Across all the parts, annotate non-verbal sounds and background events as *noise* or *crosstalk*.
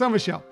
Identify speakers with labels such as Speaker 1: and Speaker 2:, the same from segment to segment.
Speaker 1: So, Michelle,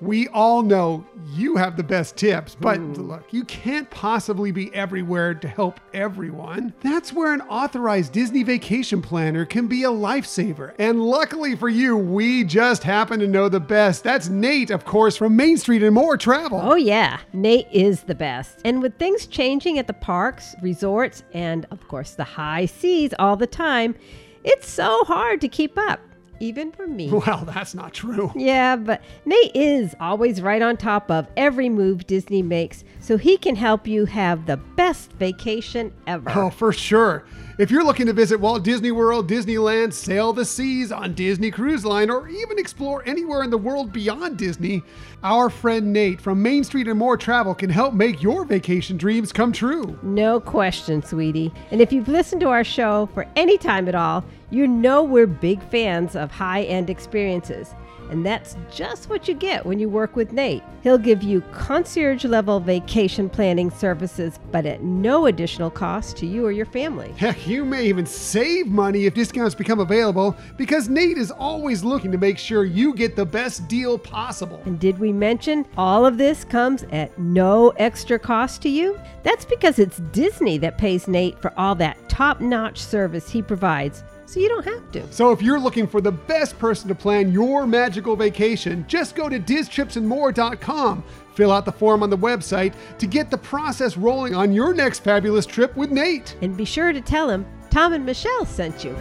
Speaker 1: we all know you have the best tips, but hmm. look, you can't possibly be everywhere to help everyone. That's where an authorized Disney vacation planner can be a lifesaver. And luckily for you, we just happen to know the best. That's Nate, of course, from Main Street and More Travel.
Speaker 2: Oh, yeah. Nate is the best. And with things changing at the parks, resorts, and of course the high seas all the time, it's so hard to keep up, even for me. *laughs*
Speaker 1: Well, that's not true.
Speaker 2: Yeah, but Nate is always right on top of every move Disney makes, so he can help you have the best vacation ever.
Speaker 1: Oh, for sure. If you're looking to visit Walt Disney World, Disneyland, sail the seas on Disney Cruise Line, or even explore anywhere in the world beyond Disney, our friend Nate from Main Street and More Travel can help make your vacation dreams come true.
Speaker 2: No question, sweetie. And if you've listened to our show for any time at all, you know we're big fans of high end experiences. And that's just what you get when you work with Nate. He'll give you concierge level vacation planning services, but at no additional cost to you or your family.
Speaker 1: Heck, you may even save money if discounts become available because Nate is always looking to make sure you get the best deal possible.
Speaker 2: And did we mention all of this comes at no extra cost to you? That's because it's Disney that pays Nate for all that top notch service he provides, so you don't have to.
Speaker 1: So if you're looking for the best person to plan your magical vacation, just go to distripsandmore.com. Fill out the form on the website to get the process rolling on your next fabulous trip with Nate.
Speaker 2: And be sure to tell him Tom and Michelle sent you.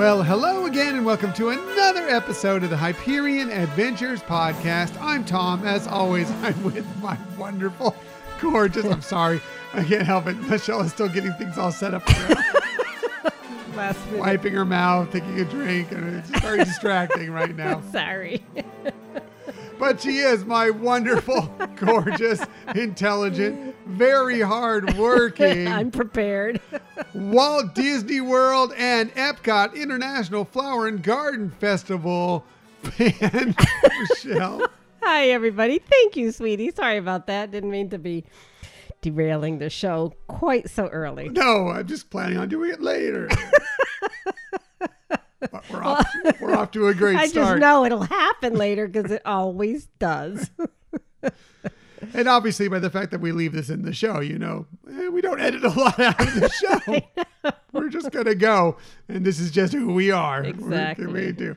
Speaker 1: Well, hello again, and welcome to another episode of the Hyperion Adventures Podcast. I'm Tom. As always, *laughs* I'm with my wonderful, gorgeous, I'm sorry, I can't help it. Michelle is still getting things all set up, for. *laughs*
Speaker 2: Last minute.
Speaker 1: wiping her mouth, taking a drink, and it's very *laughs* distracting right now.
Speaker 2: Sorry.
Speaker 1: But she is my wonderful, *laughs* gorgeous, intelligent, very hardworking *laughs*
Speaker 2: I'm prepared. *laughs*
Speaker 1: Walt Disney World and Epcot International Flower and Garden Festival fan, Michelle.
Speaker 2: Hi, everybody. Thank you, sweetie. Sorry about that. Didn't mean to be derailing the show quite so early.
Speaker 1: No, I'm just planning on doing it later. But we're off, to, *laughs* we're off to a great
Speaker 2: I
Speaker 1: start.
Speaker 2: just know it'll happen later because it always does. *laughs*
Speaker 1: And obviously, by the fact that we leave this in the show, you know, eh, we don't edit a lot out of the *laughs* show. We're just going to go. And this is just who we are.
Speaker 2: Exactly.
Speaker 1: We do.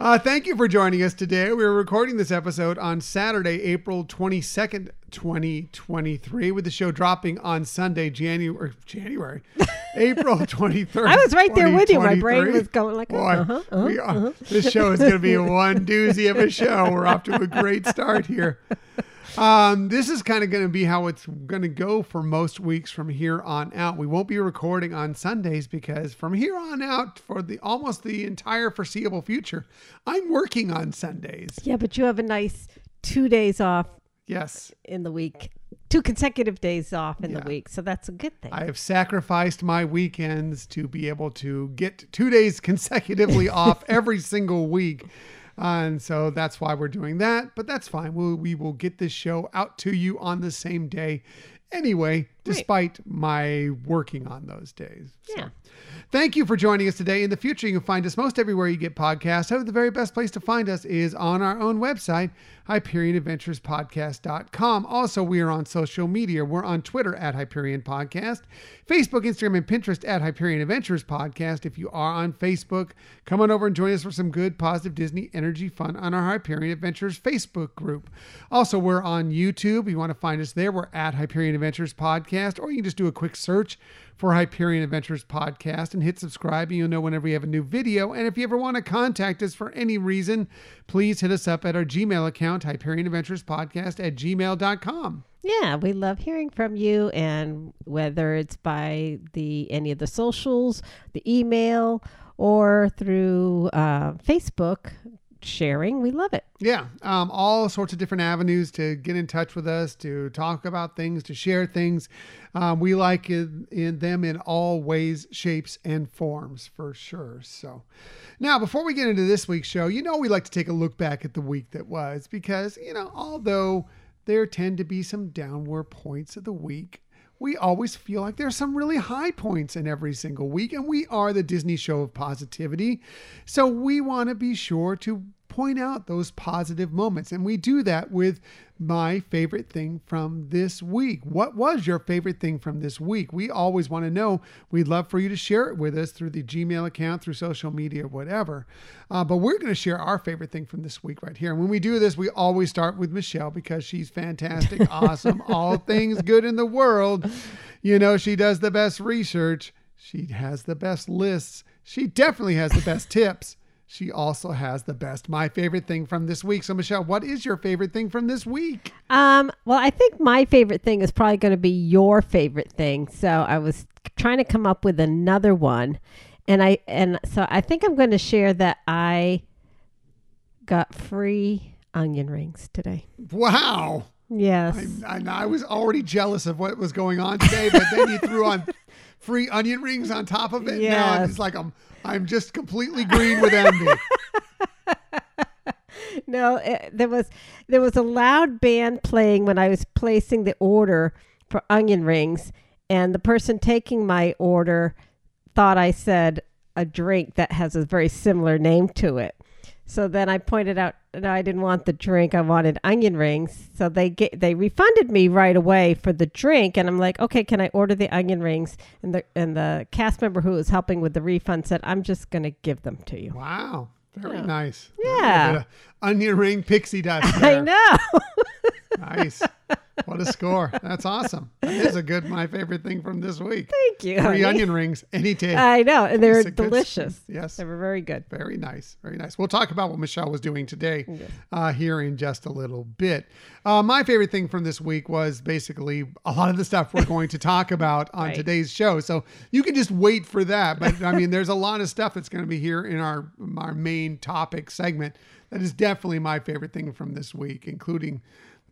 Speaker 1: Uh, thank you for joining us today. We're recording this episode on Saturday, April 22nd, 2023, with the show dropping on Sunday, January, January, *laughs* April 23rd.
Speaker 2: I was right there with you. My brain
Speaker 1: 2023.
Speaker 2: was going like,
Speaker 1: Boy,
Speaker 2: uh-huh, uh-huh,
Speaker 1: are, this show is going to be one doozy of a show. We're off to a great start here. *laughs* Um, this is kind of going to be how it's going to go for most weeks from here on out. We won't be recording on Sundays because from here on out, for the almost the entire foreseeable future, I'm working on Sundays.
Speaker 2: Yeah, but you have a nice two days off
Speaker 1: Yes,
Speaker 2: in the week, two consecutive days off in
Speaker 1: Yeah.
Speaker 2: the week. So that's a good thing.
Speaker 1: I have sacrificed my weekends to be able to get two days *laughs* consecutively off every single week. And so that's why we're doing that. But that's fine. We'll, we will get this show out to you on the same day anyway, despite my working on those days. So,
Speaker 2: Yeah.
Speaker 1: Thank you for joining us today. In the future, you can find us most everywhere you get podcasts. However, the very best place to find us is on our own website, HyperionAdventuresPodcast.com. Also, we are on social media. We're on Twitter at Hyperion Podcast, Facebook, Instagram, and Pinterest at Hyperion Adventures Podcast. If you are on Facebook, come on over and join us for some good, positive Disney energy fun on our Hyperion Adventures Facebook group. Also, we're on YouTube. If you want to find us there, we're at Hyperion Adventures Podcast, or you can just do a quick search for Hyperion Adventures Podcast and hit subscribe, and you'll know whenever we have a new video. And if you ever want to contact us for any reason, please hit us up at our Gmail account, Hyperion Adventures Podcast at gmail.com.
Speaker 2: Yeah, we love hearing from you, and whether it's by the any of the socials, the email, or through uh, Facebook, sharing. We love it.
Speaker 1: Yeah, um, all sorts of different avenues to get in touch with us, to talk about things, to share things. Um, we like in, in them in all ways, shapes, and forms for sure. So, now before we get into this week's show, you know we like to take a look back at the week that was because you know although there tend to be some downward points of the week. We always feel like there's some really high points in every single week, and we are the Disney show of positivity. So we want to be sure to point out those positive moments. And we do that with my favorite thing from this week. What was your favorite thing from this week? We always want to know. We'd love for you to share it with us through the Gmail account, through social media, whatever. Uh, but we're going to share our favorite thing from this week right here. And when we do this, we always start with Michelle because she's fantastic, *laughs* awesome, all things good in the world. You know, she does the best research, she has the best lists, she definitely has the best tips she also has the best my favorite thing from this week. So Michelle, what is your favorite thing from this week?
Speaker 2: Um, well, I think my favorite thing is probably going to be your favorite thing. So I was trying to come up with another one, and I and so I think I'm going to share that I got free onion rings today.
Speaker 1: Wow.
Speaker 2: Yes.
Speaker 1: I, I, I was already jealous of what was going on today, but then you threw on free onion rings on top of it.
Speaker 2: Yes.
Speaker 1: Now it's like I'm I'm just completely green with envy. *laughs*
Speaker 2: no, it, there was there was a loud band playing when I was placing the order for onion rings, and the person taking my order thought I said a drink that has a very similar name to it. So then I pointed out, no, I didn't want the drink. I wanted onion rings. So they get they refunded me right away for the drink, and I'm like, okay, can I order the onion rings? And the and the cast member who was helping with the refund said, I'm just gonna give them to you.
Speaker 1: Wow, very
Speaker 2: Yeah.
Speaker 1: nice.
Speaker 2: Yeah.
Speaker 1: A bit of onion ring pixie dust. *laughs*
Speaker 2: I know. *laughs*
Speaker 1: Nice. What a score. That's awesome. That is a good my favorite thing from this week.
Speaker 2: Thank you.
Speaker 1: Free
Speaker 2: honey.
Speaker 1: onion rings any day.
Speaker 2: I know, and
Speaker 1: they're a good-
Speaker 2: delicious.
Speaker 1: yes.
Speaker 2: they were very good.
Speaker 1: Very nice. Very nice. We'll talk about what Michelle was doing today
Speaker 2: Yes.
Speaker 1: uh, here in just a little bit. Uh, my favorite thing from this week was basically a lot of the stuff we're going to talk about *laughs* on
Speaker 2: Right.
Speaker 1: today's show. So you can just wait for that. But I mean, there's a lot of stuff that's going to be here in our, our main topic segment. That is definitely my favorite thing from this week, including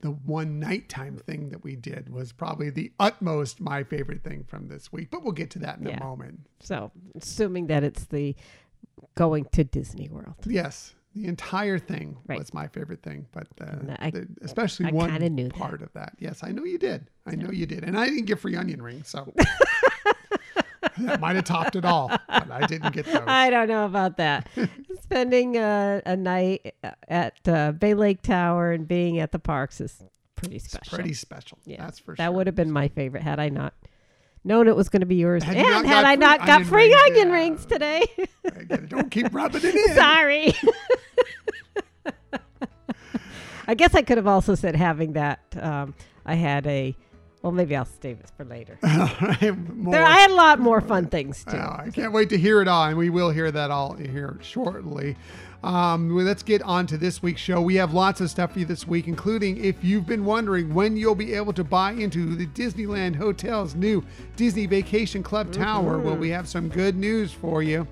Speaker 1: the one nighttime thing that we did was probably the utmost my favorite thing from this week. But we'll get to that in
Speaker 2: Yeah.
Speaker 1: a moment.
Speaker 2: So, assuming that it's the going to Disney World.
Speaker 1: Yes, the entire thing
Speaker 2: Right.
Speaker 1: was my favorite thing, but uh,
Speaker 2: And I-
Speaker 1: the- especially
Speaker 2: I
Speaker 1: one
Speaker 2: kinda that.
Speaker 1: part of that. Yes, I know you did. I know you did, and I didn't get free onion rings, so *laughs* that might have topped it all. But I didn't get those.
Speaker 2: I don't know about that. *laughs* Spending a, a night at uh, Bay Lake Tower and being at the parks is pretty
Speaker 1: It's
Speaker 2: special.
Speaker 1: pretty special.
Speaker 2: yeah,
Speaker 1: that's for
Speaker 2: that
Speaker 1: sure.
Speaker 2: That would have been my favorite had I not known it was going to be yours,
Speaker 1: Had
Speaker 2: and
Speaker 1: you
Speaker 2: had I not got free
Speaker 1: rings,
Speaker 2: onion
Speaker 1: yeah.
Speaker 2: rings today.
Speaker 1: I get it. Don't keep rubbing it in.
Speaker 2: Sorry. *laughs* I guess I could have also said having that. Um, I had a. Well, maybe I'll save this for later. *laughs*
Speaker 1: More.
Speaker 2: There, I had a lot more fun things too.
Speaker 1: Oh, I can't wait to hear it all, and we will hear that all here shortly. Um, well, let's get on to this week's show. We have lots of stuff for you this week, including if you've been wondering when you'll be able to buy into the Disneyland Hotel's new Disney Vacation Club Tower. Well, we have some good news for you.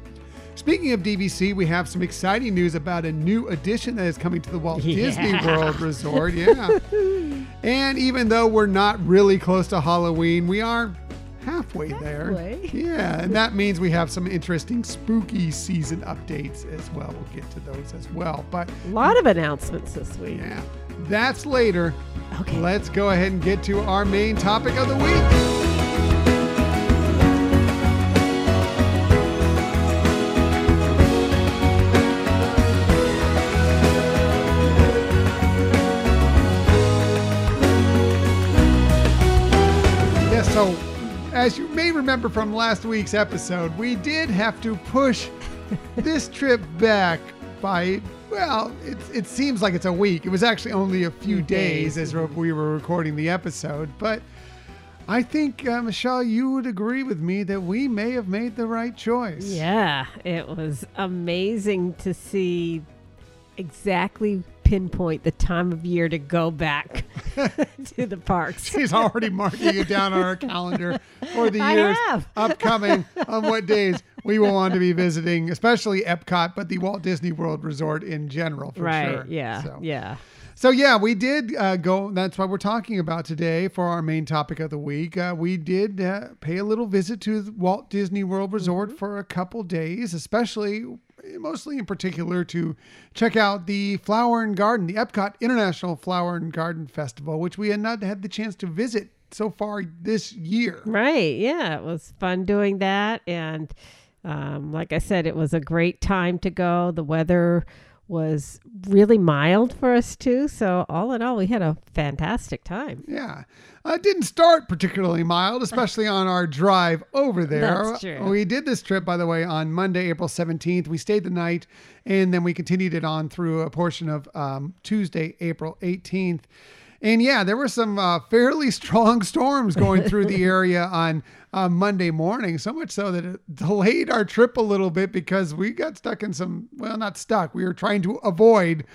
Speaker 1: Speaking of DVC, we have some exciting news about a new addition that is coming to the Walt Disney World Resort. Yeah. *laughs* and even though we're not really close to Halloween, we are halfway, there. Yeah, and that means we have some interesting spooky season updates as well. We'll get to those as well. But
Speaker 2: A lot of announcements this week.
Speaker 1: yeah, that's later.
Speaker 2: Okay.
Speaker 1: Let's go ahead and get to our main topic of the week. As you may remember from last week's episode, we did have to push *laughs* this trip back by, well, it, it seems like it's a week. It was actually only a few days. as we were recording the episode. But I think, uh, Michelle, you would agree with me that we may have made the right choice.
Speaker 2: Yeah, it was amazing to see exactly pinpoint the time of year to go back *laughs* to the parks.
Speaker 1: She's already marking it down on our calendar for the years upcoming on what days we will want to be visiting, especially Epcot, but the Walt Disney World Resort in general, for
Speaker 2: right.
Speaker 1: sure.
Speaker 2: Yeah.
Speaker 1: So.
Speaker 2: Yeah.
Speaker 1: So yeah, we did uh, go. That's what we're talking about today for our main topic of the week. Uh, we did uh, pay a little visit to the Walt Disney World Resort
Speaker 2: Mm-hmm.
Speaker 1: for a couple days, especially, mostly in particular, to check out the Flower and Garden, the Epcot International Flower and Garden Festival, which we had not had the chance to visit so far this year.
Speaker 2: Right. Yeah. It was fun doing that. And um, like I said, it was a great time to go. The weather was really mild for us, too. So, all in all, we had a fantastic time.
Speaker 1: Yeah. Uh, didn't start particularly mild, especially on our drive over there.
Speaker 2: That's true.
Speaker 1: We did this trip, by the way, on Monday, April 17th. We stayed the night and then we continued it on through a portion of um, Tuesday, April 18th. And yeah, there were some uh, fairly *laughs* strong storms going through the *laughs* area on uh, Monday morning, so much so that it delayed our trip a little bit because we got stuck in some, well, not stuck. We were trying to avoid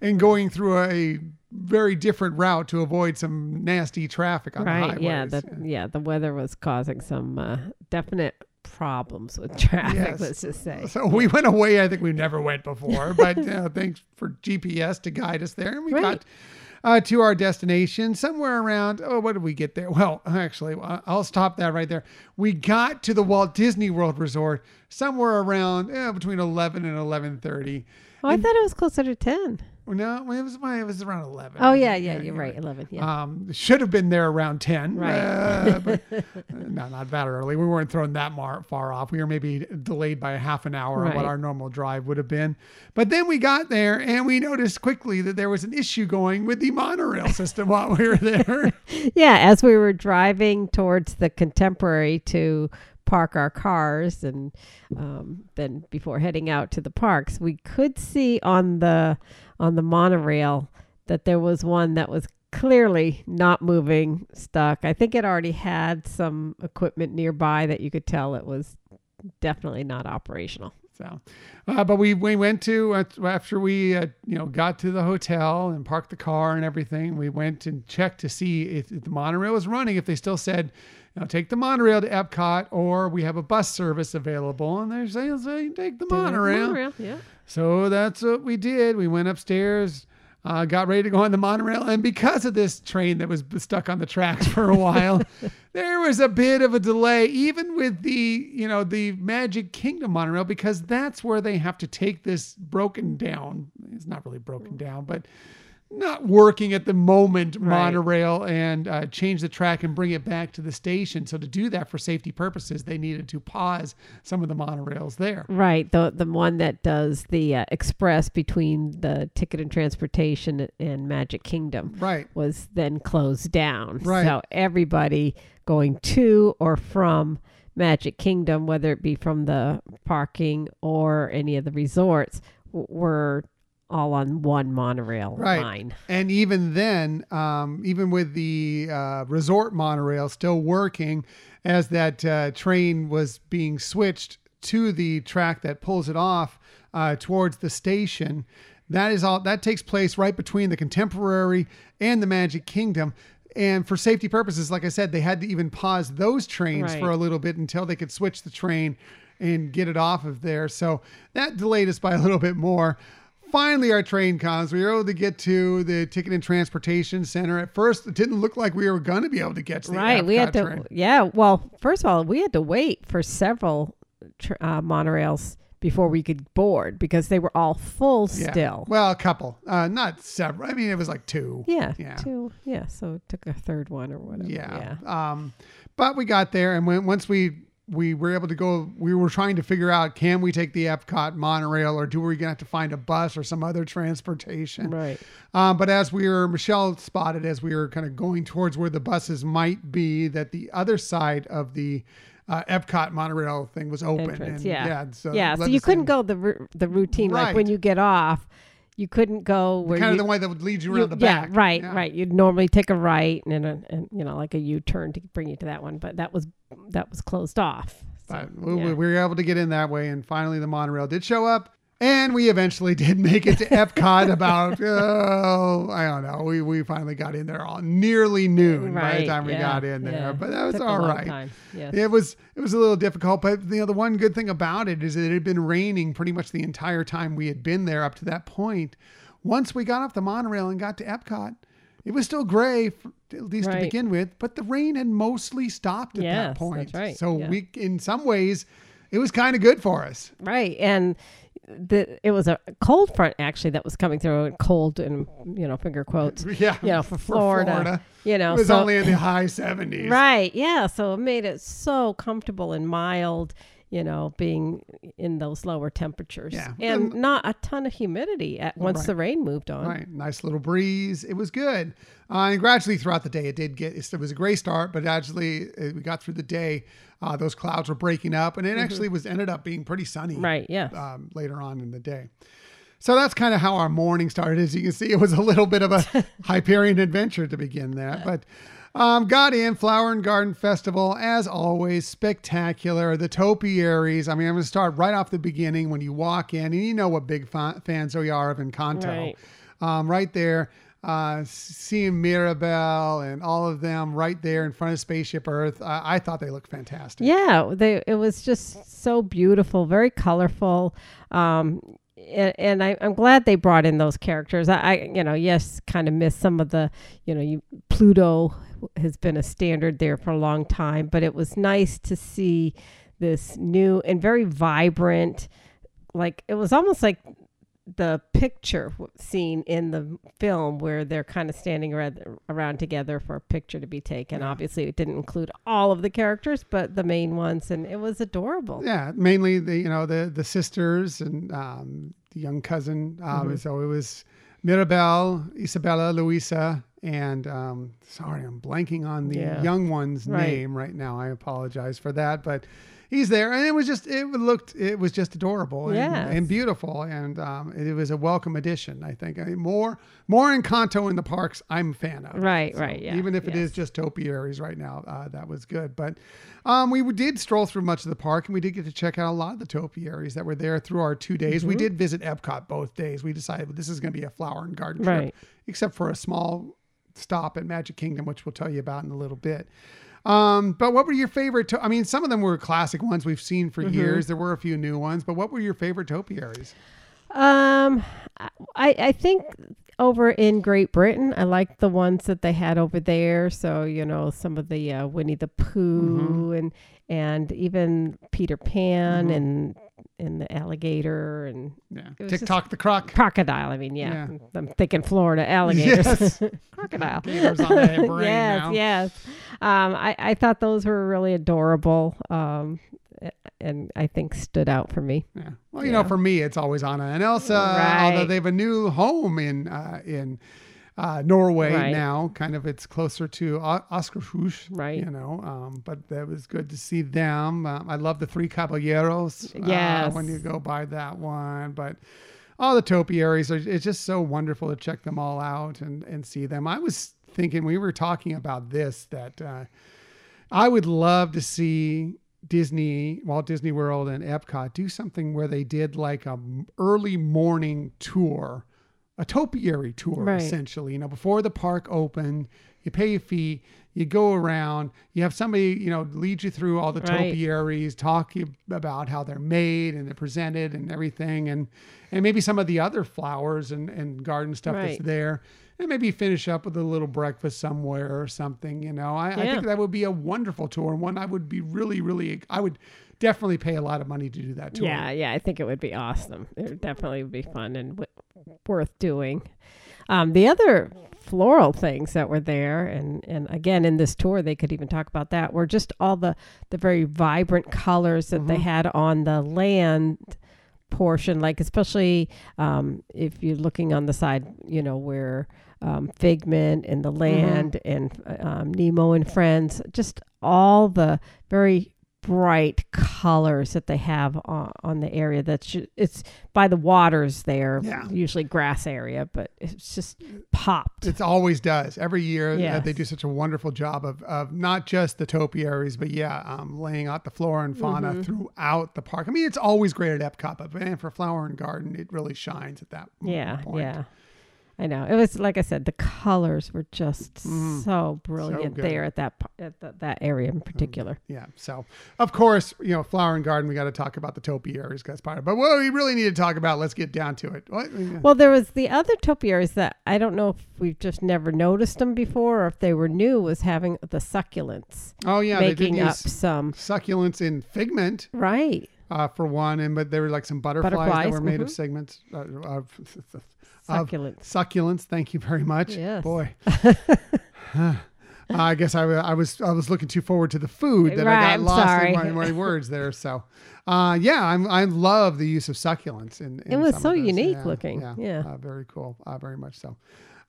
Speaker 1: and going through a very different route to avoid some nasty traffic on the
Speaker 2: right.
Speaker 1: highways.
Speaker 2: Yeah. The, yeah. The weather was causing some uh, definite problems with *laughs* traffic,
Speaker 1: Yes.
Speaker 2: let's just say.
Speaker 1: So we went away. I think we never went before, but *laughs* uh, thanks for GPS to guide us there, and we
Speaker 2: Right.
Speaker 1: got uh, to our destination somewhere around. Oh, what did we get there? Well, actually, I'll stop that right there. We got to the Walt Disney World Resort somewhere around eh, between eleven and eleven thirty.
Speaker 2: Oh, I thought it was closer to 10.
Speaker 1: No, it was my, it was around eleven.
Speaker 2: Oh, yeah. Yeah. You're right. 11. Yeah.
Speaker 1: Um, should have been there around 10.
Speaker 2: Right.
Speaker 1: Uh, but, *laughs* no, not that early. We weren't thrown that mar- far off. We were maybe delayed by a half an hour on what our normal drive would have been. But then we got there and we noticed quickly that there was an issue going with the monorail system while we were there. *laughs*
Speaker 2: yeah, as we were driving towards the contemporary to park our cars and um, then before heading out to the parks, we could see on the on the monorail that there was one that was clearly not moving, stuck. I think it already had some equipment nearby that you could tell it was definitely not operational.
Speaker 1: So, uh, but we we went to uh, after we uh, you know got to the hotel and parked the car and everything. We went and checked to see if, if the monorail was running. If they still said, you know, take the monorail to Epcot, or we have a bus service available, and they're saying, say, take the monorail.
Speaker 2: yeah.
Speaker 1: So that's what we did. We went upstairs, uh, got ready to go on the monorail, and because of this train that was stuck on the tracks for a while, *laughs* there was a bit of a delay, even with the you know the Magic Kingdom monorail, because that's where they have to take this broken down. It's not really broken down, but not working at the moment
Speaker 2: Right.
Speaker 1: monorail and uh, change the track and bring it back to the station. So to do that for safety purposes, they needed to pause some of the monorails there.
Speaker 2: Right, the the one that does the uh, express between the ticket and transportation and Magic Kingdom
Speaker 1: Right.
Speaker 2: was then closed down.
Speaker 1: Right.
Speaker 2: So everybody going to or from Magic Kingdom, whether it be from the parking or any of the resorts, w- were all on one monorail
Speaker 1: Right.
Speaker 2: line.
Speaker 1: And even then, um, even with the uh, resort monorail still working, as that uh, train was being switched to the track that pulls it off uh, towards the station, that is all that takes place right between the Contemporary and the Magic Kingdom. And for safety purposes, like I said, they had to even pause those trains
Speaker 2: Right.
Speaker 1: for a little bit until they could switch the train and get it off of there. So that delayed us by a little bit more. Finally, our train comes. We were able to get to the Ticket and Transportation Center. At first, it didn't look like we were going to be able to get to the
Speaker 2: Right. We had
Speaker 1: Epcot
Speaker 2: to,
Speaker 1: train.
Speaker 2: yeah. Well, first of all, we had to wait for several uh, monorails before we could board because they were all full
Speaker 1: Yeah.
Speaker 2: still.
Speaker 1: Well, a couple, uh, not several. I mean, it was like two.
Speaker 2: Yeah,
Speaker 1: Yeah.
Speaker 2: two. Yeah, so it took a third one or whatever.
Speaker 1: Yeah. Um, but we got there, and when once we we were able to go, we were trying to figure out can we take the Epcot monorail, or do we gonna have to find a bus or some other transportation?
Speaker 2: Right.
Speaker 1: Um, but as we were, Michelle spotted as we were kind of going towards where the buses might be, that the other side of the uh, Epcot monorail thing was open.
Speaker 2: Entrance.
Speaker 1: and
Speaker 2: Yeah.
Speaker 1: yeah. So,
Speaker 2: yeah. So you couldn't go the the routine like when you get off. You couldn't go where
Speaker 1: kind
Speaker 2: you,
Speaker 1: of the way that would lead you
Speaker 2: you-
Speaker 1: around the
Speaker 2: yeah,
Speaker 1: back.
Speaker 2: right,
Speaker 1: Yeah.
Speaker 2: right. You'd normally take a right and a, and you know like a U turn to bring you to that one, but that was that was closed off. So,
Speaker 1: But we,
Speaker 2: yeah.
Speaker 1: we were able to get in that way, and finally the monorail did show up. And we eventually *laughs* did make it to Epcot about *laughs* oh I don't know we we finally got in there all nearly noon by the
Speaker 2: Right,
Speaker 1: time we got in there
Speaker 2: yeah.
Speaker 1: but that was
Speaker 2: Took
Speaker 1: all right.
Speaker 2: yes.
Speaker 1: It was it was a little difficult, but you know the one good thing about it is that it had been raining pretty much the entire time we had been there up to that point. Once we got off the monorail and got to Epcot, it was still gray, for, at least to begin with, but the rain had mostly stopped at
Speaker 2: Yes,
Speaker 1: that
Speaker 2: that's
Speaker 1: point.
Speaker 2: right,
Speaker 1: So
Speaker 2: yeah.
Speaker 1: we, in some ways, it was kind of good for us.
Speaker 2: Right. And the it was a cold front actually that was coming through cold and you know finger quotes *laughs*
Speaker 1: Yeah,
Speaker 2: you know for Florida, you know
Speaker 1: it was
Speaker 2: so
Speaker 1: only in the high seventies.
Speaker 2: right yeah so it made it so comfortable and mild you know being in those lower temperatures
Speaker 1: Yeah.
Speaker 2: and
Speaker 1: And-
Speaker 2: not a ton of humidity at once
Speaker 1: Right.
Speaker 2: the rain moved on
Speaker 1: Right, nice little breeze. It was good, uh, and gradually throughout the day, it did get. It was a great start, but actually, uh, we got through the day. Uh, those clouds were breaking up, and it actually was ended up being pretty sunny.
Speaker 2: Mm-hmm. right yeah
Speaker 1: um, later on in the day. So that's kind of how our morning started. As you can see, it was a little bit of a *laughs* Hyperion adventure to begin that. But um, got in Flower and Garden Festival, as always, spectacular. The topiaries. I mean, I'm going to start right off the beginning when you walk in, and you know what big fa- fans we are of Encanto.
Speaker 2: Right.
Speaker 1: Um, right there, uh, seeing Mirabel and all of them right there in front of Spaceship Earth. I, I thought they looked fantastic.
Speaker 2: Yeah, they it was just so beautiful, very colorful. Um, and, and I, I'm glad they brought in those characters. I, I you know, yes, kind of missed some of the, you know, you, Pluto has been a standard there for a long time, but it was nice to see this new and very vibrant. Like it was almost like the picture scene in the film where they're kind of standing around, around together for a picture to be taken. Obviously, it didn't include all of the characters, but the main ones, and it was adorable.
Speaker 1: Yeah, mainly the you know the the sisters and um, the young cousin. Um,
Speaker 2: Mm-hmm.
Speaker 1: So it was Mirabel, Isabela, Luisa, and um, sorry, I'm blanking on the
Speaker 2: Yeah.
Speaker 1: young one's
Speaker 2: Right.
Speaker 1: name right now. I apologize for that, but he's there, and it was just it looked it was just adorable and,
Speaker 2: Yes.
Speaker 1: and beautiful, and um, it was a welcome addition. I think I mean, more more Encanto in the parks. I'm a fan of.
Speaker 2: Right, right, yeah,
Speaker 1: Even if it is just topiaries right now, uh, that was good. But um, we did stroll through much of the park, and we did get to check out a lot of the topiaries that were there through our two days.
Speaker 2: Mm-hmm.
Speaker 1: We did visit Epcot both days. We decided this is going to be a flower and garden trip,
Speaker 2: Right.
Speaker 1: except for a small stop at Magic Kingdom, which we'll tell you about in a little bit. Um, but what were your favorite? To- I mean, some of them were classic ones we've seen for
Speaker 2: Mm-hmm.
Speaker 1: years. There were a few new ones, but what were your favorite topiaries?
Speaker 2: Um, I I think over in Great Britain, I liked the ones that they had over there. So you know, some of the uh, Winnie the Pooh and and even Peter Pan and and the alligator and
Speaker 1: Yeah, Tick-Tock the croc.
Speaker 2: crocodile. I mean, yeah,
Speaker 1: Yeah.
Speaker 2: I'm thinking Florida alligators,
Speaker 1: Yes. *laughs*
Speaker 2: crocodile.
Speaker 1: On *laughs*
Speaker 2: yes,
Speaker 1: now.
Speaker 2: yes. Um, I I thought those were really adorable. Um, and I think stood out for me.
Speaker 1: Yeah. Well, you know, for me, it's always Anna and Elsa.
Speaker 2: Right.
Speaker 1: Although they have a new home in uh, in uh, Norway
Speaker 2: Right.
Speaker 1: now. Kind of, it's closer to o- Akershus.
Speaker 2: Right.
Speaker 1: You know, um, but that was good to see them. Um, I love the Three Caballeros. uh, when you go by that one, but. All the topiaries are. It's just so wonderful to check them all out and and see them. I was thinking we were talking about this that uh, I would love to see Disney, Walt Disney World, and Epcot do something where they did like a early morning tour, a topiary tour,
Speaker 2: Right.
Speaker 1: essentially. You know, before the park opened, you pay a fee, you go around, you have somebody, you know, lead you through all the
Speaker 2: Right.
Speaker 1: topiaries, talk you about how they're made and they're presented and everything, and and maybe some of the other flowers and and garden stuff that's there. And maybe finish up with a little breakfast somewhere or something, you know. I, I think that would be a wonderful tour and one I would be really, really, I would definitely pay a lot of money to do that tour.
Speaker 2: Yeah, yeah, I think it would be awesome. It would definitely be fun and worth doing. Um, the other floral things that were there, and and again in this tour, they could even talk about that. Were just all the the very vibrant colors that they had on the land portion, like especially um, if you're looking on the side, you know where um, Figment and the land and um, Nemo and Friends, just all the very bright colors that they have on, on the area. That's ju- it's by the waters there,
Speaker 1: Yeah.
Speaker 2: usually grass area, but it's just popped.
Speaker 1: It always does. Every year, uh,
Speaker 2: Yes.
Speaker 1: they do such a wonderful job of, of not just the topiaries, but yeah, um, laying out the flora and fauna
Speaker 2: Mm-hmm.
Speaker 1: throughout the park. I mean, it's always great at Epcot, but man, for Flower and Garden, it really shines at that
Speaker 2: Yeah,
Speaker 1: point.
Speaker 2: yeah. I know. It was like I said, the colors were just so brilliant
Speaker 1: good.
Speaker 2: there at that at the, that area in particular.
Speaker 1: Yeah. So, of course, you know, Flower and Garden, we got to talk about the topiaries of. But what we really need to talk about, let's get down to it. What?
Speaker 2: Well, there was the other topiaries that I don't know if we've just never noticed them before or if they were new was having the succulents
Speaker 1: Oh, yeah. they did
Speaker 2: making up some
Speaker 1: succulents in figment
Speaker 2: right.
Speaker 1: uh, for one, and but there were like some butterflies, that were made of
Speaker 2: mhm.
Speaker 1: segments uh, of, *laughs* of
Speaker 2: Succulents.
Speaker 1: succulents. Thank you very much.
Speaker 2: Yes.
Speaker 1: Boy. *laughs* I guess I, I was I was looking too forward to the food that I got
Speaker 2: I'm
Speaker 1: lost
Speaker 2: sorry.
Speaker 1: in my, my words there. So, uh, yeah, I'm, I love the use of succulents. In, in
Speaker 2: It was so unique
Speaker 1: Yeah,
Speaker 2: looking. Yeah.
Speaker 1: uh, very cool. Uh, very much so.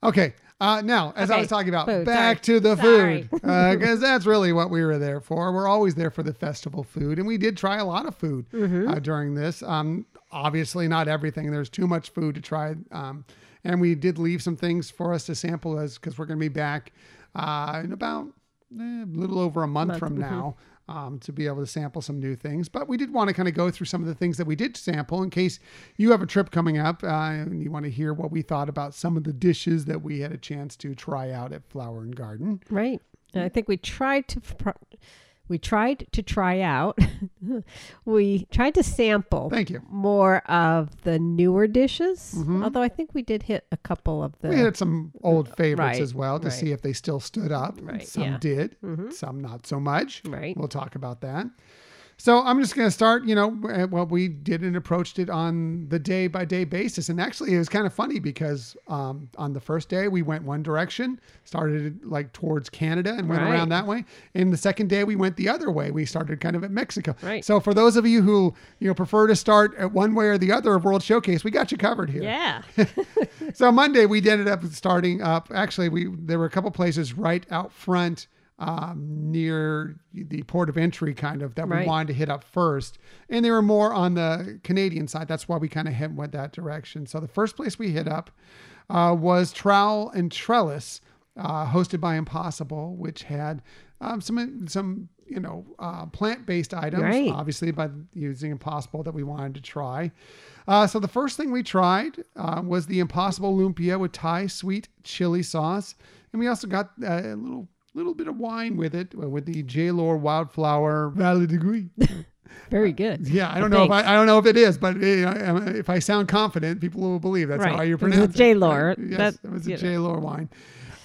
Speaker 1: Okay, uh, now as I was talking about,
Speaker 2: food,
Speaker 1: back
Speaker 2: sorry.
Speaker 1: to the food because that's really what we were there for. We're always there for the festival food, and we did try a lot of food
Speaker 2: Mm-hmm.
Speaker 1: uh, during this. Um, obviously, not everything. There's too much food to try, um, and we did leave some things for us to sample as because we're going to be back uh, in about eh, a little over a month,
Speaker 2: Month,
Speaker 1: from
Speaker 2: mhm.
Speaker 1: now. Um, to be able to sample some new things, but we did want to kind of go through some of the things that we did sample in case you have a trip coming up uh, and you want to hear what we thought about some of the dishes that we had a chance to try out at Flower and Garden.
Speaker 2: Right. And I think we tried to pr- we tried to try out *laughs* we tried to sample
Speaker 1: Thank you.
Speaker 2: more of the newer dishes. Although I think we did hit a couple of the
Speaker 1: Mm-hmm. We had some old favorites
Speaker 2: Right,
Speaker 1: as well to
Speaker 2: right.
Speaker 1: see if they still stood up.
Speaker 2: Right,
Speaker 1: Some
Speaker 2: yeah. Mm-hmm.
Speaker 1: did, some not so much.
Speaker 2: Right.
Speaker 1: We'll talk about that. So I'm just going to start, you know, uh, well, we did and approached it on the day by day basis. And actually, it was kind of funny because um, on the first day, we went one direction, started like towards Canada and went
Speaker 2: Right.
Speaker 1: around that way. And the second day, we went the other way. We started kind of at Mexico.
Speaker 2: Right.
Speaker 1: So for those of you who, you know, prefer to start at one way or the other of World Showcase, we got you covered here
Speaker 2: Yeah. *laughs* *laughs*
Speaker 1: so Monday we ended up starting up. Actually, we there were a couple places right out front um, near the port of entry, kind of that we
Speaker 2: Right.
Speaker 1: wanted to hit up first, and they were more on the Canadian side. That's why we kind of hit, went that direction. So the first place we hit up uh, was Trowel and Trellis, uh, hosted by Impossible, which had um, some some you know uh, plant based items,
Speaker 2: Right.
Speaker 1: obviously by using Impossible that we wanted to try. Uh, so the first thing we tried uh, was the Impossible Lumpia with Thai sweet chili sauce, and we also got uh, a little little bit of wine with it uh, with the J. Lohr Wildflower Valdiguié. *laughs*
Speaker 2: Very good. *laughs*
Speaker 1: Yeah, I don't know if I, I don't know if it is, but uh, if I sound confident, people will believe that's
Speaker 2: Right.
Speaker 1: how you
Speaker 2: It was a
Speaker 1: pronounce it.
Speaker 2: J. Lohr.
Speaker 1: Yes,
Speaker 2: That-
Speaker 1: it was a
Speaker 2: know.
Speaker 1: J. Lohr wine.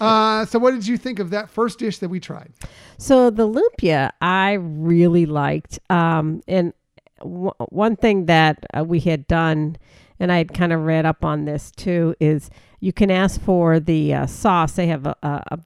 Speaker 1: Uh, so what did you think of that first dish that we tried?
Speaker 2: So the lumpia I really liked. Um, and w- one thing that uh, we had done, and I had kind of read up on this too, is you can ask for the uh, sauce. They have a, a, a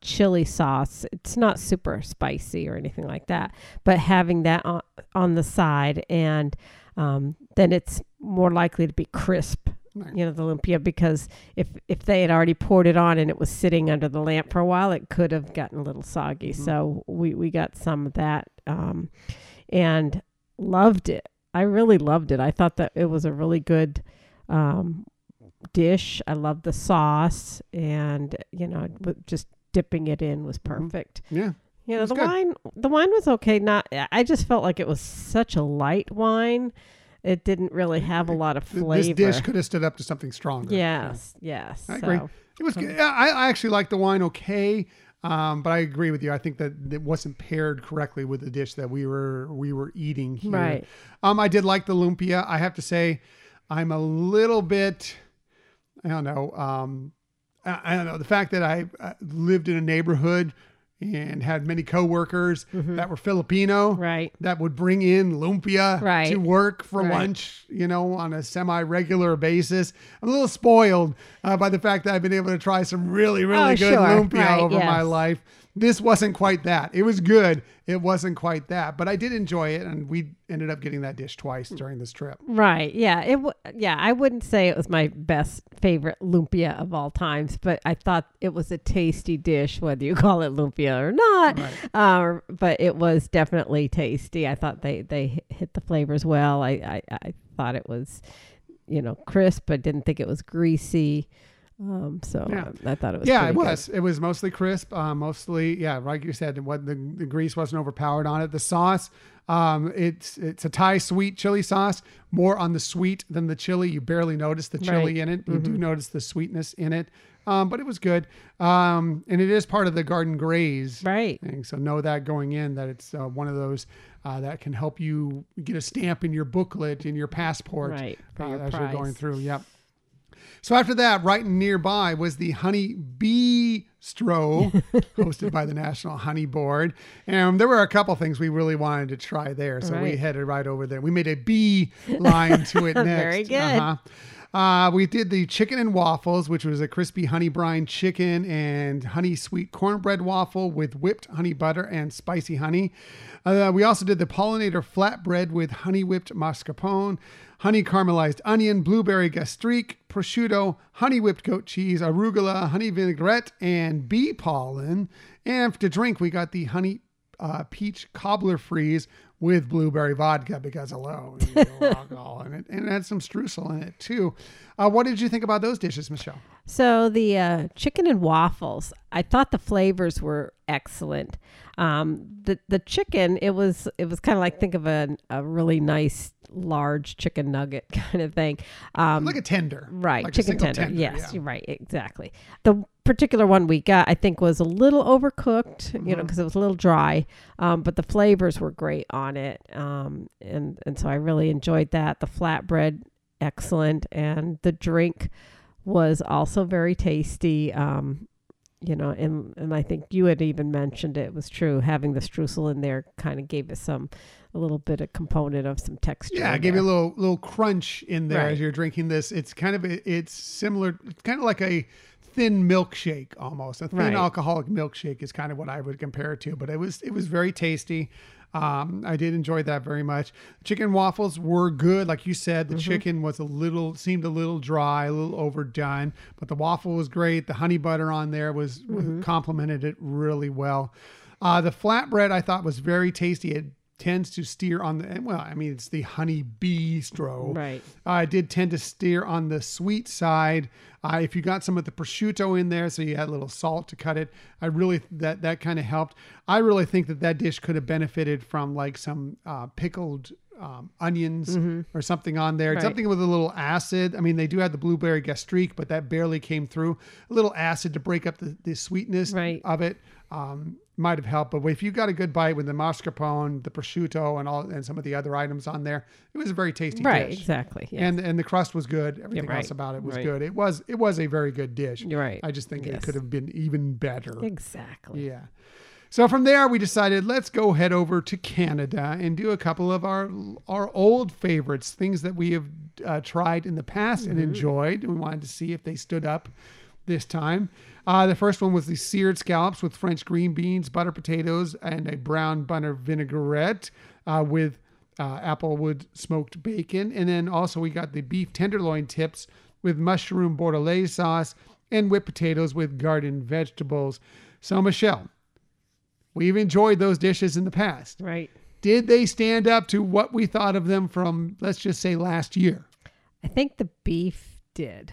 Speaker 2: chili sauce. It's not super spicy or anything like that, but having that on, on the side, and um, then it's more likely to be crisp.
Speaker 1: Right.
Speaker 2: You know the lumpia because if if they had already poured it on and it was sitting under the lamp for a while, it could have gotten a little soggy. So we we got some of that um, and loved it. I really loved it. I thought that it was a really good um, dish. I loved the sauce, and you know, just dipping it in was perfect.
Speaker 1: Yeah,
Speaker 2: You know, the
Speaker 1: good.
Speaker 2: wine the wine was okay. Not I just felt like it was such a light wine. It didn't really have a lot of flavor.
Speaker 1: this dish could have stood up to something stronger.
Speaker 2: Yes, yes.
Speaker 1: I agree.
Speaker 2: So,
Speaker 1: It was good. I, I actually liked the wine okay, um, but I agree with you. I think that it wasn't paired correctly with the dish that we were we were eating here.
Speaker 2: Right.
Speaker 1: Um, I did like the lumpia. I have to say, I'm a little bit. I don't know. Um, I, I don't know the fact that I uh, lived in a neighborhood and had many coworkers that were Filipino
Speaker 2: Mm-hmm. Right.
Speaker 1: that would bring in lumpia
Speaker 2: Right.
Speaker 1: to work for
Speaker 2: Right.
Speaker 1: lunch, you know, on a semi-regular basis. I'm a little spoiled uh, by the fact that I've been able to try some really, really
Speaker 2: Oh,
Speaker 1: good
Speaker 2: sure.
Speaker 1: lumpia
Speaker 2: Right,
Speaker 1: over my life. This wasn't quite that. It was good. It wasn't quite that, but I did enjoy it, and we ended up getting that dish twice during this trip.
Speaker 2: Right. Yeah. It. W- yeah. I wouldn't say it was my best favorite lumpia of all times, but I thought it was a tasty dish, whether you *laughs* call it lumpia or not.
Speaker 1: Right.
Speaker 2: Uh, but it was definitely tasty. I thought they they hit the flavors well. I I, I thought it was, you know, crisp. I didn't think it was greasy. Um, so
Speaker 1: Yeah.
Speaker 2: um, I thought it was.
Speaker 1: yeah, it
Speaker 2: pretty good.
Speaker 1: was. It was mostly crisp. Uh, mostly, yeah, like you said, what the, the grease wasn't overpowered on it. The sauce, um, it's it's a Thai sweet chili sauce, more on the sweet than the chili. You barely notice the chili
Speaker 2: Right.
Speaker 1: in it. You do notice the sweetness in it, um, but it was good. Um, and it is part of the Garden Graze
Speaker 2: Right.
Speaker 1: thing. So know that going in that it's uh, one of those uh, that can help you get a stamp in your booklet in your passport
Speaker 2: Right,
Speaker 1: uh,
Speaker 2: your
Speaker 1: as you're going through. Yep. So after that, right nearby was the Honey Bistro, *laughs* hosted by the National Honey Board. And there were a couple things we really wanted to try there, so we headed right over there. We made a bee line to it *laughs* next.
Speaker 2: Very good.
Speaker 1: Uh-huh. Uh, we did the chicken and waffles, which was a crispy honey brine chicken and honey sweet cornbread waffle with whipped honey butter and spicy honey. Uh, we also did the pollinator flatbread with honey whipped mascarpone, honey caramelized onion, blueberry gastrique, prosciutto, honey whipped goat cheese, arugula, honey vinaigrette, and bee pollen. And to drink, we got the honey uh, peach cobbler freeze with blueberry vodka because hello, you know, *laughs* alcohol in it, and it had some streusel in it too. Uh, what did you think about those dishes, Michelle?
Speaker 2: So the uh, chicken and waffles, I thought the flavors were excellent. Um, the the chicken, it was it was kind of like think of a a really nice large chicken nugget *laughs* kind of thing. Um,
Speaker 1: Like a tender,
Speaker 2: right,
Speaker 1: like
Speaker 2: chicken
Speaker 1: single
Speaker 2: tender. Yes,
Speaker 1: yeah.
Speaker 2: you're right, exactly. The particular one we got, I think, was a little overcooked. You
Speaker 1: Mm-hmm.
Speaker 2: know, because it was a little dry. Um, but the flavors were great on it. Um, and and so I really enjoyed that. The flatbread, excellent, and the drink was also very tasty. Um, you know, and and I think you had even mentioned it was true. Having the streusel in there kind of gave us some a little bit of component of some texture.
Speaker 1: Yeah, it gave you a little little crunch in there
Speaker 2: Right.
Speaker 1: as you're drinking this. It's kind of it's similar, it's kind of like a thin milkshake almost. A thin
Speaker 2: Right.
Speaker 1: alcoholic milkshake is kind of what I would compare it to. But it was it was very tasty. Um, I did enjoy that very much. Chicken waffles were good, like you said.
Speaker 2: Mm-hmm.
Speaker 1: The chicken was a little seemed a little dry, a little overdone, but the waffle was great. The honey butter on there was,
Speaker 2: Mm-hmm.
Speaker 1: complemented it really well. Uh, the flatbread I thought was very tasty. It tends to steer on the well. I mean, it's the honey bee bistro.
Speaker 2: Right.
Speaker 1: Uh, did tend to steer on the sweet side. Uh, if you got some of the prosciutto in there, so you had a little salt to cut it, I really that that kind of helped. I really think that that dish could have benefited from like some uh, pickled um, onions or something on there,
Speaker 2: Right.
Speaker 1: something with a little acid. I mean, they do have the blueberry gastrique, but that barely came through. A little acid to break up the, the sweetness
Speaker 2: Right.
Speaker 1: of it um, might have helped. But if you got a good bite with the mascarpone, the prosciutto, and all and some of the other items on there, it was a very tasty
Speaker 2: Right,
Speaker 1: dish.
Speaker 2: exactly. Yeah.
Speaker 1: And and the crust was good. Everything
Speaker 2: right,
Speaker 1: else about it was
Speaker 2: right.
Speaker 1: good. It was it was a very good dish.
Speaker 2: Right.
Speaker 1: I just think it could have been even better.
Speaker 2: exactly.
Speaker 1: Yeah. So from there, we decided let's go head over to Canada and do a couple of our our old favorites, things that we have uh, tried in the past and enjoyed. We wanted to see if they stood up this time. Uh, the first one was the seared scallops with French green beans, butter potatoes, and a brown butter vinaigrette uh, with uh, applewood smoked bacon. And then also we got the beef tenderloin tips with mushroom bordelaise sauce and whipped potatoes with garden vegetables. So Michelle, we've enjoyed those dishes in the past.
Speaker 2: Right.
Speaker 1: Did they stand up to what we thought of them from, let's just say, last year?
Speaker 2: I think the beef did.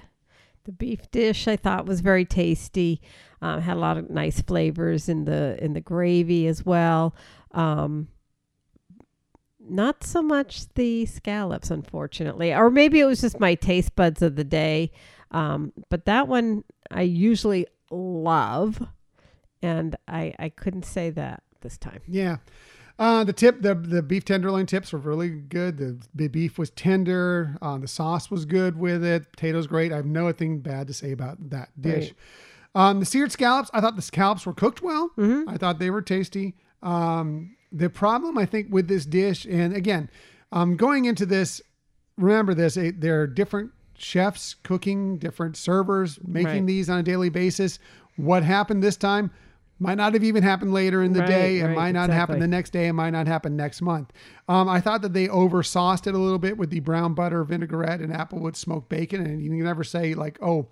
Speaker 2: The beef dish I thought was very tasty. Um, had a lot of nice flavors in the in the gravy as well. Um, not so much the scallops, unfortunately, or maybe it was just my taste buds of the day. Um, but that one I usually love, and I I couldn't say that this time.
Speaker 1: Yeah. Uh, the tip, the the beef tenderloin tips were really good. The, the beef was tender. Uh, the sauce was good with it. Potatoes great. I have nothing bad to say about that dish. Um, the seared scallops, I thought the scallops were cooked well. I thought they were tasty. Um, the problem I think with this dish, and again, um, going into this, remember this: eh, there are different chefs cooking, different servers making
Speaker 2: Right.
Speaker 1: these on a daily basis. What happened this time? Might not have even happened later in the
Speaker 2: Right,
Speaker 1: day. It
Speaker 2: right,
Speaker 1: might not happen the next day. It might not happen next month. Um, I thought that they oversauced it a little bit with the brown butter vinaigrette and applewood smoked bacon. And you can never say, like, oh,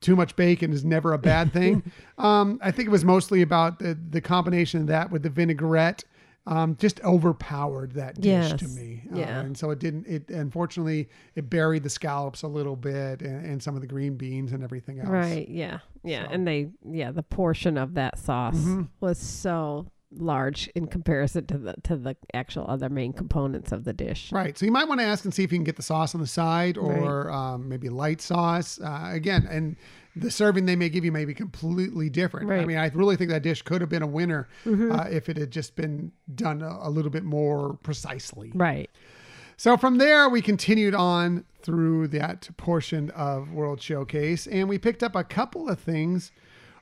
Speaker 1: too much bacon is never a bad thing. *laughs* um, I think it was mostly about the, the combination of that with the vinaigrette. Um, just overpowered that dish to
Speaker 2: Yes.
Speaker 1: me. Uh,
Speaker 2: Yeah.
Speaker 1: and so it didn't, it unfortunately, it buried the scallops a little bit and, and some of the green beans and everything else.
Speaker 2: Right. Yeah. Yeah.
Speaker 1: So- Mm-hmm.
Speaker 2: And they, yeah, the portion of that sauce was so large in comparison to the to the actual other main components of the dish.
Speaker 1: Right. So you might want to ask and see if you can get the sauce on the side or um, maybe light sauce. Uh, again, and the serving they may give you may be completely different. I
Speaker 2: Right. Mm-hmm.
Speaker 1: mean, I really think that dish could have been a winner uh, if it had just been done a, a little bit more precisely.
Speaker 2: Right.
Speaker 1: So from there, we continued on through that portion of World Showcase, and we picked up a couple of things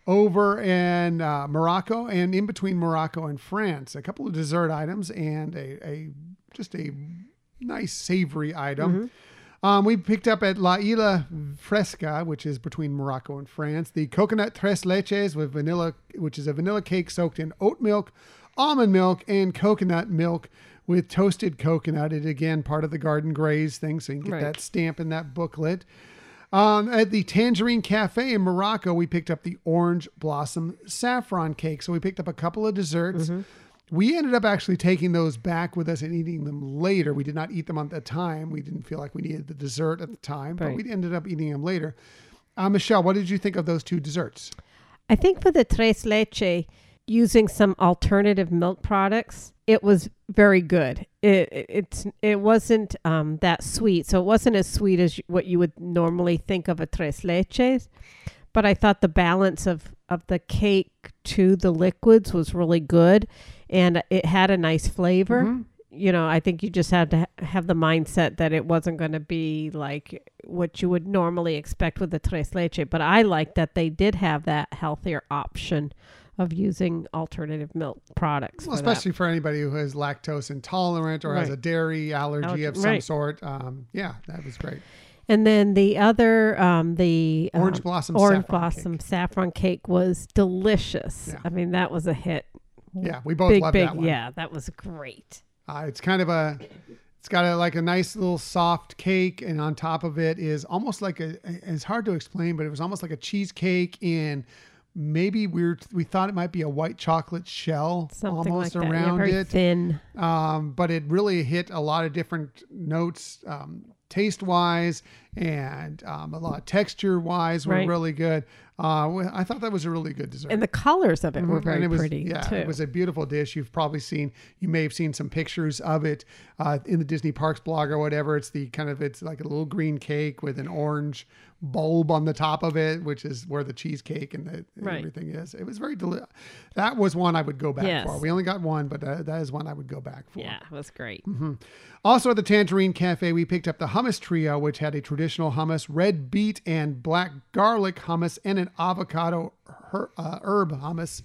Speaker 1: over in uh, Morocco and in between Morocco and France. A couple of dessert items and a, a just a nice savory item. Um, we picked up at La Isla Fresca, which is between Morocco and France, the coconut tres leches with vanilla, which is a vanilla cake soaked in oat milk, almond milk, and coconut milk with toasted coconut. It again part of the Garden Graze thing, so you can get
Speaker 2: Right.
Speaker 1: that stamp in that booklet. Um, at the Tangerine Cafe in Morocco, we picked up the orange blossom saffron cake. So we picked up a couple of desserts. We ended up actually taking those back with us and eating them later. We did not eat them at the time. We didn't feel like we needed the dessert at the time, but we ended up eating them later. Uh, Michelle, what did you think of those two desserts?
Speaker 2: I think for the tres leche, using some alternative milk products, it was very good. It, it it's it wasn't um, that sweet, so it wasn't as sweet as what you would normally think of a tres leches. But I thought the balance of of the cake to the liquids was really good, and it had a nice flavor.
Speaker 1: Mhm.
Speaker 2: You know, I think you just had to ha- have the mindset that it wasn't going to be like what you would normally expect with the tres leche. But I like that they did have that healthier option of using alternative milk products.
Speaker 1: Well,
Speaker 2: for that.
Speaker 1: especially for anybody who is lactose intolerant or has a dairy allergy
Speaker 2: Allergy-
Speaker 1: of some
Speaker 2: right.
Speaker 1: sort. Um, yeah, that was great.
Speaker 2: And then the other, um, the
Speaker 1: Orange
Speaker 2: um,
Speaker 1: blossom
Speaker 2: orange
Speaker 1: saffron
Speaker 2: blossom
Speaker 1: cake.
Speaker 2: saffron cake was delicious.
Speaker 1: Yeah.
Speaker 2: I mean, that was a hit.
Speaker 1: Yeah, we both
Speaker 2: big,
Speaker 1: loved
Speaker 2: big.
Speaker 1: that one.
Speaker 2: Yeah, that was great.
Speaker 1: Uh, it's kind of a, it's got a, like a nice little soft cake, and on top of it is almost like a. It's hard to explain, but it was almost like a cheesecake in. Maybe we are we thought it might be a white chocolate shell
Speaker 2: Something
Speaker 1: almost
Speaker 2: like. Yeah,
Speaker 1: around
Speaker 2: very
Speaker 1: it,
Speaker 2: thin.
Speaker 1: um, but it really hit a lot of different notes, um, taste wise, and um, a lot of texture wise were
Speaker 2: Right.
Speaker 1: really good. Uh, I thought that was a really good dessert.
Speaker 2: And the colors of it were
Speaker 1: Mhm.
Speaker 2: very
Speaker 1: it was,
Speaker 2: pretty
Speaker 1: Yeah,
Speaker 2: too.
Speaker 1: it was a beautiful dish. You've probably seen, you may have seen some pictures of it uh, in the Disney Parks blog or whatever. It's the kind of, it's like a little green cake with an orange bulb on the top of it, which is where the cheesecake and, the, and
Speaker 2: Right.
Speaker 1: everything is. It was very delicious. That was one I would go back
Speaker 2: Yes.
Speaker 1: for. We only got one, but uh, that is one I would go back for.
Speaker 2: yeah, it was great.
Speaker 1: Also at the Tangerine Cafe, we picked up the hummus trio, which had a traditional hummus, red beet and black garlic hummus, and an avocado her, uh, herb hummus,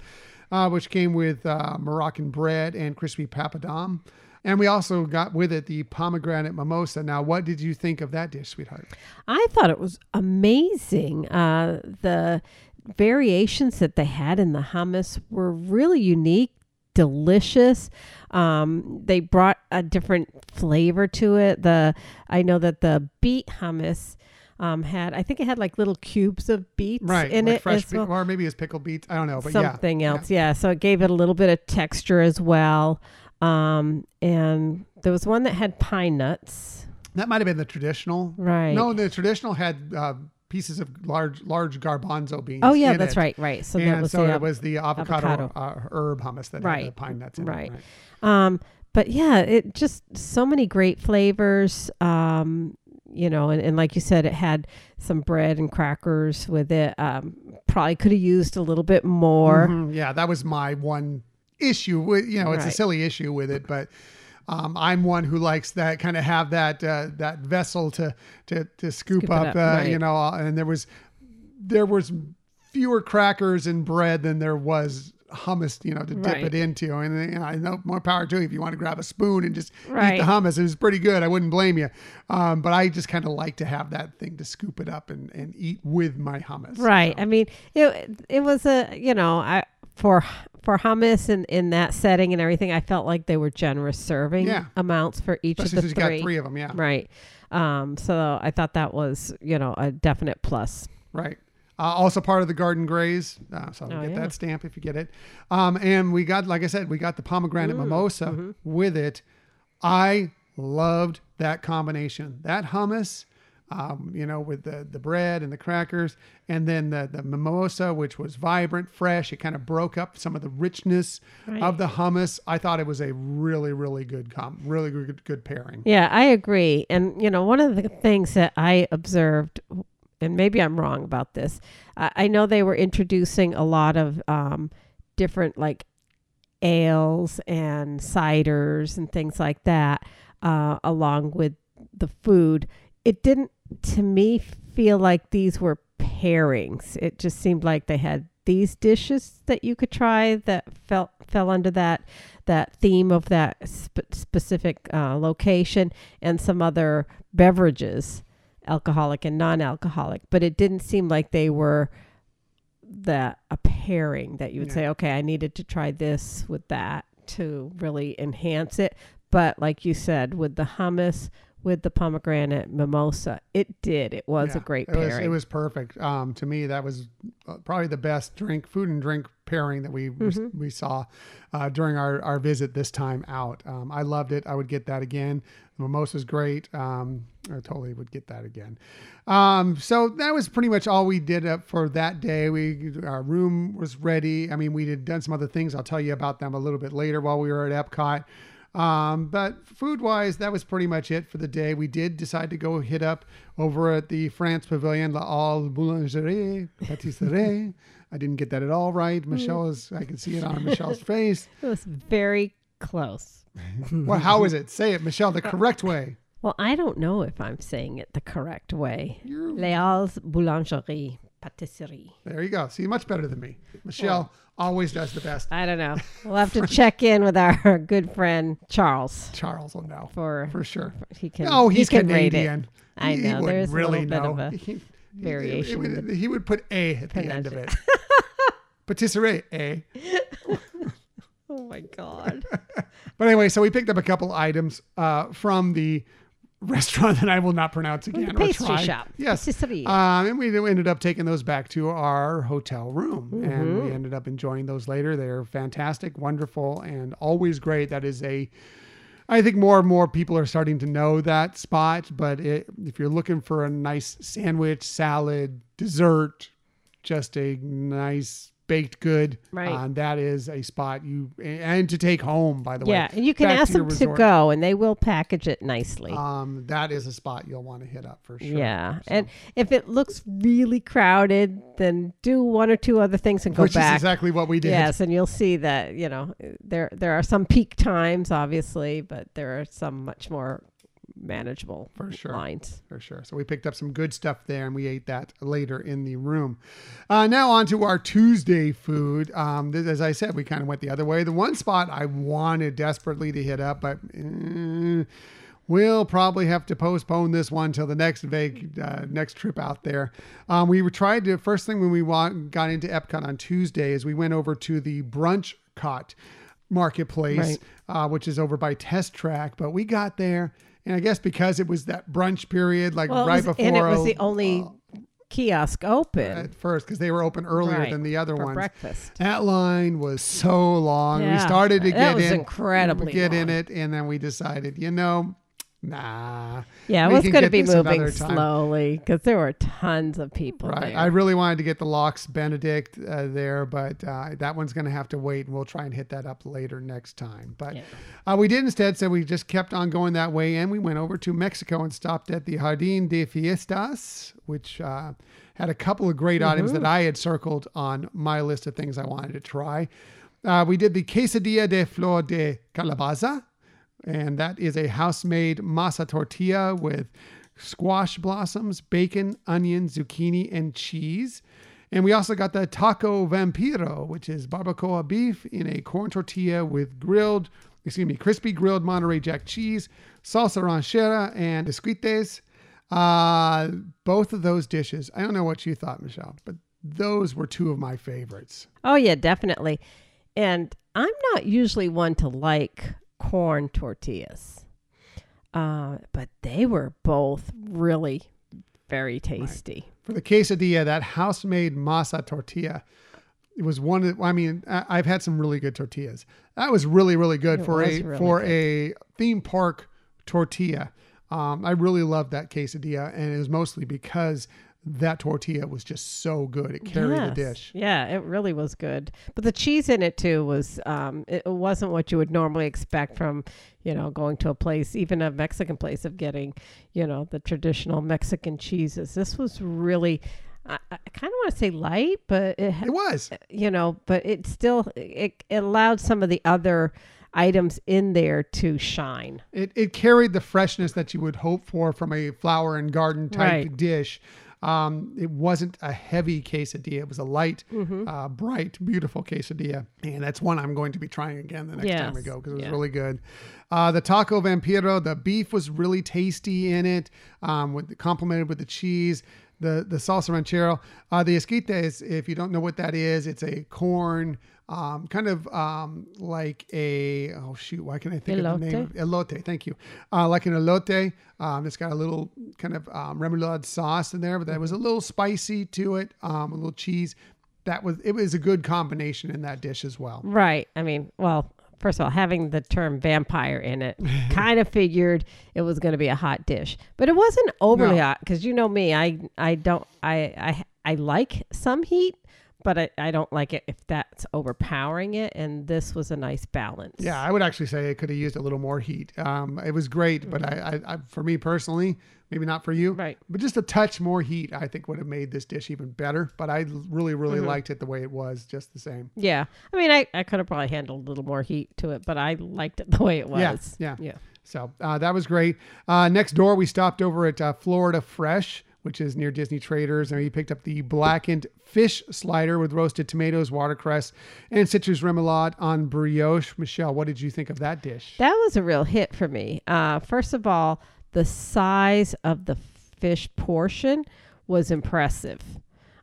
Speaker 1: uh, which came with uh, Moroccan bread and crispy papadum. And we also got with it the pomegranate mimosa. Now, what did you think of that dish, sweetheart?
Speaker 2: I thought it was amazing. Uh, the variations that they had in the hummus were really unique, delicious. Um, they brought a different flavor to it. The I know that the beet hummus um, had I think it had like little cubes of beets
Speaker 1: Right,
Speaker 2: in
Speaker 1: like
Speaker 2: it
Speaker 1: fresh
Speaker 2: well.
Speaker 1: or maybe it's pickled beets. I don't know, but yeah,
Speaker 2: something else. Yeah. So it gave it a little bit of texture as well. Um, and there was one that had pine nuts.
Speaker 1: that might have been the traditional.
Speaker 2: Right.
Speaker 1: No, the traditional had uh, pieces of large, large garbanzo beans.
Speaker 2: Oh yeah, that's
Speaker 1: it.
Speaker 2: right. Right. So that
Speaker 1: and
Speaker 2: was
Speaker 1: so
Speaker 2: the
Speaker 1: it was the avocado,
Speaker 2: avocado.
Speaker 1: Uh, herb hummus that had the pine nuts in
Speaker 2: right.
Speaker 1: it. Right.
Speaker 2: Um, but yeah, it just so many great flavors. Um, you know, and, and like you said, it had some bread and crackers with it. Um, probably could have used a little bit more.
Speaker 1: Mhm, Yeah, that was my one issue with you know it's a silly issue with it, but um, I'm one who likes that kind of have that uh, that vessel to to to scoop,
Speaker 2: Scoop
Speaker 1: up,
Speaker 2: up,
Speaker 1: uh,
Speaker 2: right.
Speaker 1: you know, and there was there was fewer crackers and bread than there was hummus, you know, to dip
Speaker 2: Right.
Speaker 1: it into. And you know, I know more power to you if you want to grab a spoon and just eat the hummus. It was pretty good. I wouldn't blame you. Um, but I just kind of like to have that thing to scoop it up and, and eat with my hummus.
Speaker 2: Right. I mean, it it was a you know I for for hummus in, in that setting and everything, I felt like they were generous serving
Speaker 1: Yeah.
Speaker 2: amounts for each
Speaker 1: Especially
Speaker 2: of the three.
Speaker 1: got three of them. Yeah.
Speaker 2: Right. Um, so I thought that was, you know, a definite plus.
Speaker 1: Right. Uh, also part of the Garden Graze. Uh, so
Speaker 2: Oh,
Speaker 1: get
Speaker 2: yeah.
Speaker 1: that stamp if you get it. Um, and we got, like I said, we got the pomegranate mimosa
Speaker 2: mm-hmm.
Speaker 1: with it. I loved that combination. That hummus, um, you know, with the, the bread and the crackers, and then the, the mimosa, which was vibrant, fresh. It kind of broke up some of the richness
Speaker 2: Right.
Speaker 1: of the hummus. I thought it was a really, really good, com- really good, good pairing.
Speaker 2: Yeah, I agree. And, you know, one of the things that I observed, and maybe I'm wrong about this, I, I know they were introducing a lot of um, different like ales and ciders and things like that uh, along with the food. It didn't, to me, feel like these were pairings. It just seemed like they had these dishes that you could try that felt fell under that that theme of that sp- specific uh, location and some other beverages alcoholic and non-alcoholic but it didn't seem like they were that a pairing that you would
Speaker 1: Yeah.
Speaker 2: say okay i needed to try this with that to really enhance it but like you said with the hummus with the pomegranate mimosa it did it was a great
Speaker 1: it was,
Speaker 2: pairing
Speaker 1: it was perfect. Um, to me, that was uh, probably the best drink, food and drink pairing that we
Speaker 2: Mm-hmm.
Speaker 1: we saw uh, during our, our visit this time out. Um, I loved it. I would get that again. The mimosa's great. Um, I totally would get that again. Um, so that was pretty much all we did for that day. We our room was ready. I mean, we had done some other things. I'll tell you about them a little bit later while we were at Epcot. Um, but food wise, that was pretty much it for the day. We did decide to go hit up over at the France Pavilion, La Halle Boulangerie, Patisserie. I didn't get that at all right. Michelle is, I can see it on Michelle's face. *laughs*
Speaker 2: it was very close *laughs*
Speaker 1: Well, how is it? Say it, Michelle, the correct way.
Speaker 2: well i don't know if i'm saying it the correct way
Speaker 1: You're,
Speaker 2: boulangerie patisserie
Speaker 1: there you go. See, much better than me. Michelle always does the best.
Speaker 2: I don't know. *laughs* We'll have to check in with our *laughs* good friend Charles
Speaker 1: Charles will know
Speaker 2: for,
Speaker 1: for sure.
Speaker 2: he can.
Speaker 1: Oh,
Speaker 2: he
Speaker 1: he's
Speaker 2: can.
Speaker 1: Canadian.
Speaker 2: I
Speaker 1: He- he
Speaker 2: know,
Speaker 1: would
Speaker 2: there's a
Speaker 1: really
Speaker 2: little bit
Speaker 1: know.
Speaker 2: of a *laughs*
Speaker 1: He- he-
Speaker 2: variation
Speaker 1: He, would, he would put A at the end of it. Patisserie, A.
Speaker 2: Oh my god!
Speaker 1: But anyway, so we picked up a couple items uh, from the restaurant *laughs* that I will not pronounce again.
Speaker 2: the
Speaker 1: or
Speaker 2: pastry
Speaker 1: try.
Speaker 2: shop.
Speaker 1: Yes. Um, and we ended up taking those back to our hotel room, and
Speaker 2: Mm-hmm.
Speaker 1: we ended up enjoying those later. They're fantastic, wonderful, and always great. That is a I think more and more people are starting to know that spot. But it, if you're looking for a nice sandwich, salad, dessert, just a nice baked good,
Speaker 2: Right.
Speaker 1: uh, that is a spot you and to take home. By the way,
Speaker 2: yeah, and you can
Speaker 1: back
Speaker 2: ask
Speaker 1: your
Speaker 2: them to go, and they will package it nicely.
Speaker 1: Um, that is a spot you'll want to hit up for sure.
Speaker 2: yeah,
Speaker 1: So-
Speaker 2: and if it looks really crowded, then do one or two other things and go
Speaker 1: which
Speaker 2: back.
Speaker 1: is exactly what we did.
Speaker 2: Yes, and you'll see that you know there there are some peak times, obviously, but there are some much more manageable
Speaker 1: For sure.
Speaker 2: lines.
Speaker 1: for sure. So we picked up some good stuff there, and we ate that later in the room. Uh, now on to our Tuesday food. Um, th- as I said, we kind of went the other way. The one spot I wanted desperately to hit up, but eh, we'll probably have to postpone this one till the next vac- uh, next trip out there. Um, we were tried to first thing when we got into Epcot on Tuesday is we went over to the brunch cot marketplace,
Speaker 2: Right.
Speaker 1: uh, which is over by Test Track. But we got there, and I guess because it was that brunch period, like
Speaker 2: Well,
Speaker 1: right
Speaker 2: was-
Speaker 1: before
Speaker 2: and it was
Speaker 1: uh,
Speaker 2: the only kiosk open
Speaker 1: at first, because they were open earlier
Speaker 2: Right,
Speaker 1: than the other ones.
Speaker 2: breakfast.
Speaker 1: That line was so long. We started to
Speaker 2: that
Speaker 1: get
Speaker 2: was
Speaker 1: in,
Speaker 2: incredibly
Speaker 1: get in it, and then we decided, you know, nah.
Speaker 2: Yeah, it was going to be moving slowly because there were tons of people
Speaker 1: Right.
Speaker 2: there.
Speaker 1: I really wanted to get the Lox Benedict uh, there, but uh, that one's going to have to wait, and we'll try and hit that up later next time. But
Speaker 2: Yeah.
Speaker 1: uh, we did instead, so we just kept on going that way, and we went over to Mexico and stopped at the Jardín de Fiestas, which uh, had a couple of great items that I had circled on my list of things I wanted to try. Uh, we did the quesadilla de flor de calabaza, and that is a house-made masa tortilla with squash blossoms, bacon, onion, zucchini, and cheese. And we also got the taco vampiro, which is barbacoa beef in a corn tortilla with grilled, excuse me, crispy grilled Monterey Jack cheese, salsa ranchera, and esquites. Uh, both of those dishes. I don't know what you thought, Michelle, but those were two of my favorites.
Speaker 2: Oh yeah, definitely. And I'm not usually one to like corn tortillas, uh, but they were both really very tasty.
Speaker 1: For the quesadilla, that house made masa tortilla, it was one. Of, I mean, I- I've had some really good tortillas. That was really, really good
Speaker 2: It
Speaker 1: for a
Speaker 2: really
Speaker 1: for a theme park tortilla. Um, I really loved that quesadilla, and it was mostly because that tortilla was just so good. It carried the dish.
Speaker 2: Yeah, it really was good. But the cheese in it too was um it wasn't what you would normally expect from, you know, going to a place, even a Mexican place of getting, you know, the traditional Mexican cheeses. This was really I, I kind of want to say light, but it,
Speaker 1: it was.
Speaker 2: you know, but it still it, it allowed some of the other items in there to shine.
Speaker 1: It, it carried the freshness that you would hope for from a flower and garden type
Speaker 2: Right.
Speaker 1: dish. Um, it wasn't a heavy quesadilla. It was a light,
Speaker 2: Mm-hmm.
Speaker 1: uh, bright, beautiful quesadilla. And that's one I'm going to be trying again the next time we go because it was
Speaker 2: Yeah.
Speaker 1: really good. Uh, the taco vampiro, the beef was really tasty in it, um, with complemented with the cheese. The the salsa ranchero, uh, the esquites. If you don't know what that is, it's a corn, um, kind of um, like a oh shoot, why can I think of the name? Elote, thank you. Uh, like an elote. Um, it's got a little kind of um, remoulade sauce in there, but that was a little spicy to it. Um, a little cheese. That was it was a good combination in that dish as well.
Speaker 2: Right. I mean, well, first of all, having the term vampire in it, *laughs* kind of figured it was going to be a hot dish, but it wasn't overly
Speaker 1: No.
Speaker 2: hot because you know me, I I don't I I I like some heat, but I, I don't like it if that's overpowering it, and this was a nice balance.
Speaker 1: Yeah, I would actually say it could have used a little more heat. Um, it was great, but I, I, I, for me personally, maybe not for you,
Speaker 2: Right.
Speaker 1: But just a touch more heat, I think would have made this dish even better. But I really, really
Speaker 2: Mm-hmm.
Speaker 1: liked it the way it was, just the same.
Speaker 2: Yeah. I mean, I, I could have probably handled a little more heat to it, but I liked it *laughs* the way it
Speaker 1: Yeah,
Speaker 2: was.
Speaker 1: yeah.
Speaker 2: Yeah.
Speaker 1: So uh, that was great. Uh, next door, we stopped over at uh, Florida Fresh, which is near Disney Traders, and we picked up the blackened fish slider with roasted tomatoes, watercress, and citrus remoulade on brioche. Michelle, what did you think of that dish?
Speaker 2: That was a real hit for me. Uh, first of all, the size of the fish portion was impressive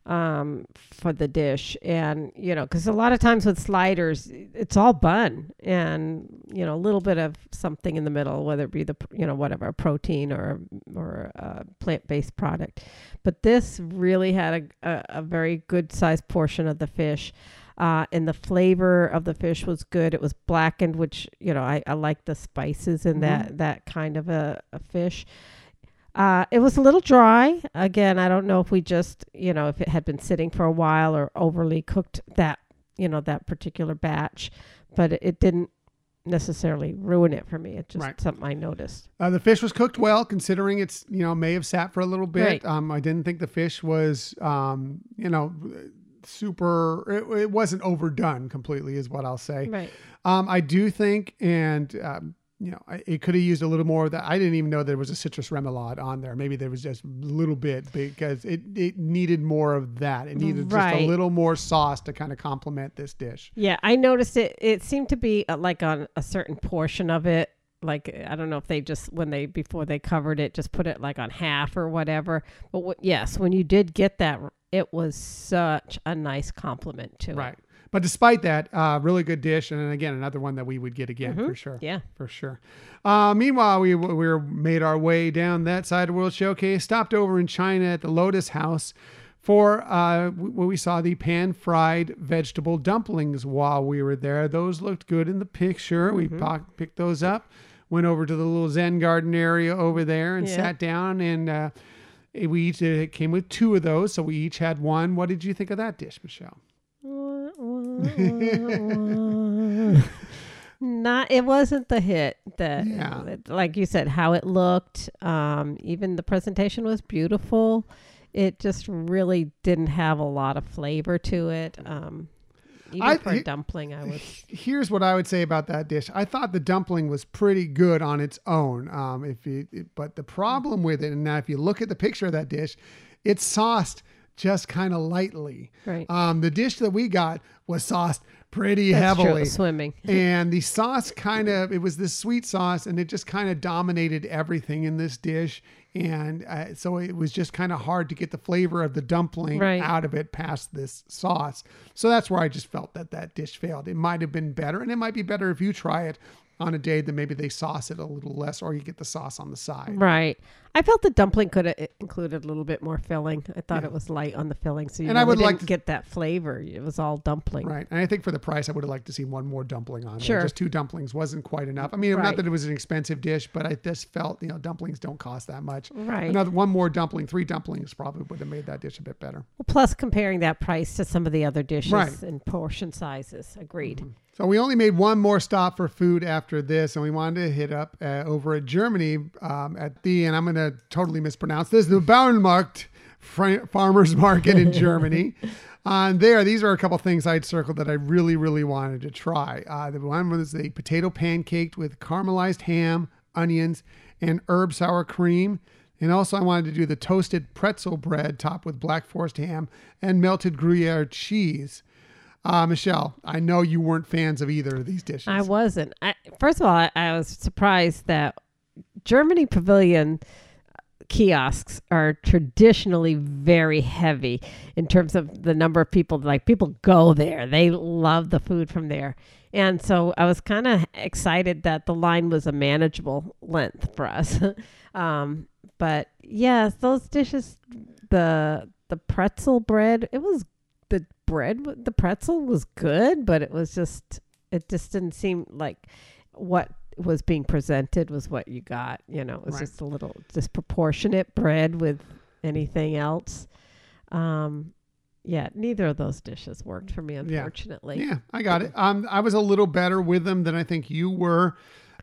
Speaker 2: um, for the dish. And, you know, because a lot of times with sliders, it's all bun and, you know, a little bit of something in the middle, whether it be the, you know, whatever, protein or, or a plant based product. But this really had a, a, a very good sized portion of the fish. Uh, and the flavor of the fish was good. It was blackened, which you know I, I like the spices in that that kind of a, a fish. Uh, it was a little dry. Again, I don't know if we just you know if it had been sitting for a while or overly cooked that you know that particular batch, but it, didn't necessarily ruin it for me. It's just
Speaker 1: Right.
Speaker 2: something I noticed.
Speaker 1: Uh, the fish was cooked well, considering it's you know may have sat for a little bit.
Speaker 2: Right.
Speaker 1: Um, I didn't think the fish was um, you know super. It, it wasn't overdone completely, is what I'll say.
Speaker 2: Right.
Speaker 1: Um, I do think, and um, you know, I, it could have used a little more of that. I didn't even know there was a citrus remoulade on there. Maybe there was just a little bit because it it needed more of that. It needed just a little more sauce to kind of complement this dish.
Speaker 2: Yeah, I noticed it. It seemed to be uh, like on a certain portion of it. Like I don't know if they just when they before they covered it, just put it like on half or whatever. But what, yes, when you did get that, it was such a nice compliment to it.
Speaker 1: Right. But despite that, uh, really good dish, and again, another one that we would get again for sure.
Speaker 2: Yeah.
Speaker 1: for sure. Uh, meanwhile, we we were made our way down that side of World Showcase, stopped over in China at the Lotus House for uh, we saw the pan fried vegetable dumplings while we were there. Those looked good in the picture. We po- picked those up, went over to the little Zen garden area over there, and
Speaker 2: Yeah.
Speaker 1: sat down and. Uh, we each it came with two of those, so we each had one. What did you think of that dish, Michelle? *laughs*
Speaker 2: Not it wasn't the hit that
Speaker 1: Yeah.
Speaker 2: like you said how it looked um even the presentation was beautiful it just really didn't have a lot of flavor to it um even
Speaker 1: I-
Speaker 2: for a dumpling I was
Speaker 1: Here's what I would say about that dish. I thought the dumpling was pretty good on its own. Um, if you, but the problem with it, and now if you look at the picture of that dish, it's sauced just kind of lightly.
Speaker 2: Right.
Speaker 1: Um, the dish that we got was sauced pretty
Speaker 2: That's true,
Speaker 1: heavily.
Speaker 2: swimming *laughs*
Speaker 1: and the sauce kind of it was this sweet sauce and it just kind of dominated everything in this dish and uh, so it was just kind of hard to get the flavor of the dumpling
Speaker 2: Right.
Speaker 1: out of it past this sauce. So that's where I just felt that that dish failed. It might have been better, and it might be better if you try it on a day that maybe they sauce it a little less, or you get the sauce on the side.
Speaker 2: Right. I felt the dumpling could have eh, included a little bit more filling. I thought it was light on the filling, so you
Speaker 1: And I would like
Speaker 2: didn't
Speaker 1: to-
Speaker 2: get that flavor. It was all dumpling.
Speaker 1: Right. And I think for the price, I would have liked to see one more dumpling on
Speaker 2: Sure.
Speaker 1: there. Just two dumplings wasn't quite enough. I mean, not that it was an expensive dish, but I just felt, you know, dumplings don't cost that much.
Speaker 2: Right.
Speaker 1: Another one more dumpling, three dumplings probably would have made that dish a bit better.
Speaker 2: Well, plus comparing that price to some of the other dishes
Speaker 1: Right.
Speaker 2: and portion sizes. Agreed. Mm-hmm.
Speaker 1: So we only made one more stop for food after this, and we wanted to hit up uh, over at Germany um, at the, and I'm going to totally mispronounce this, the Bauernmarkt Farmers Market in *laughs* Germany. On there, these are a couple things I'd circled that I really, really wanted to try. Uh, the one was the potato pancake with caramelized ham, onions, and herb sour cream. And also, I wanted to do the toasted pretzel bread topped with black forest ham and melted Gruyere cheese. Uh, Michelle, I know you weren't fans of either of these dishes.
Speaker 2: I wasn't. I, first of all, I, I was surprised that Germany Pavilion kiosks are traditionally very heavy in terms of the number of people like people go there they love the food from there and so i was kind of excited that the line was a manageable length for us *laughs* um, but yes those dishes the the pretzel bread it was the bread the pretzel was good but it was just it just didn't seem like what was being presented was what you got you know it was
Speaker 1: Right.
Speaker 2: just a little disproportionate bread with anything else um yeah neither of those dishes worked for me unfortunately
Speaker 1: Yeah, I got it. Um, I was a little better with them than I think you were.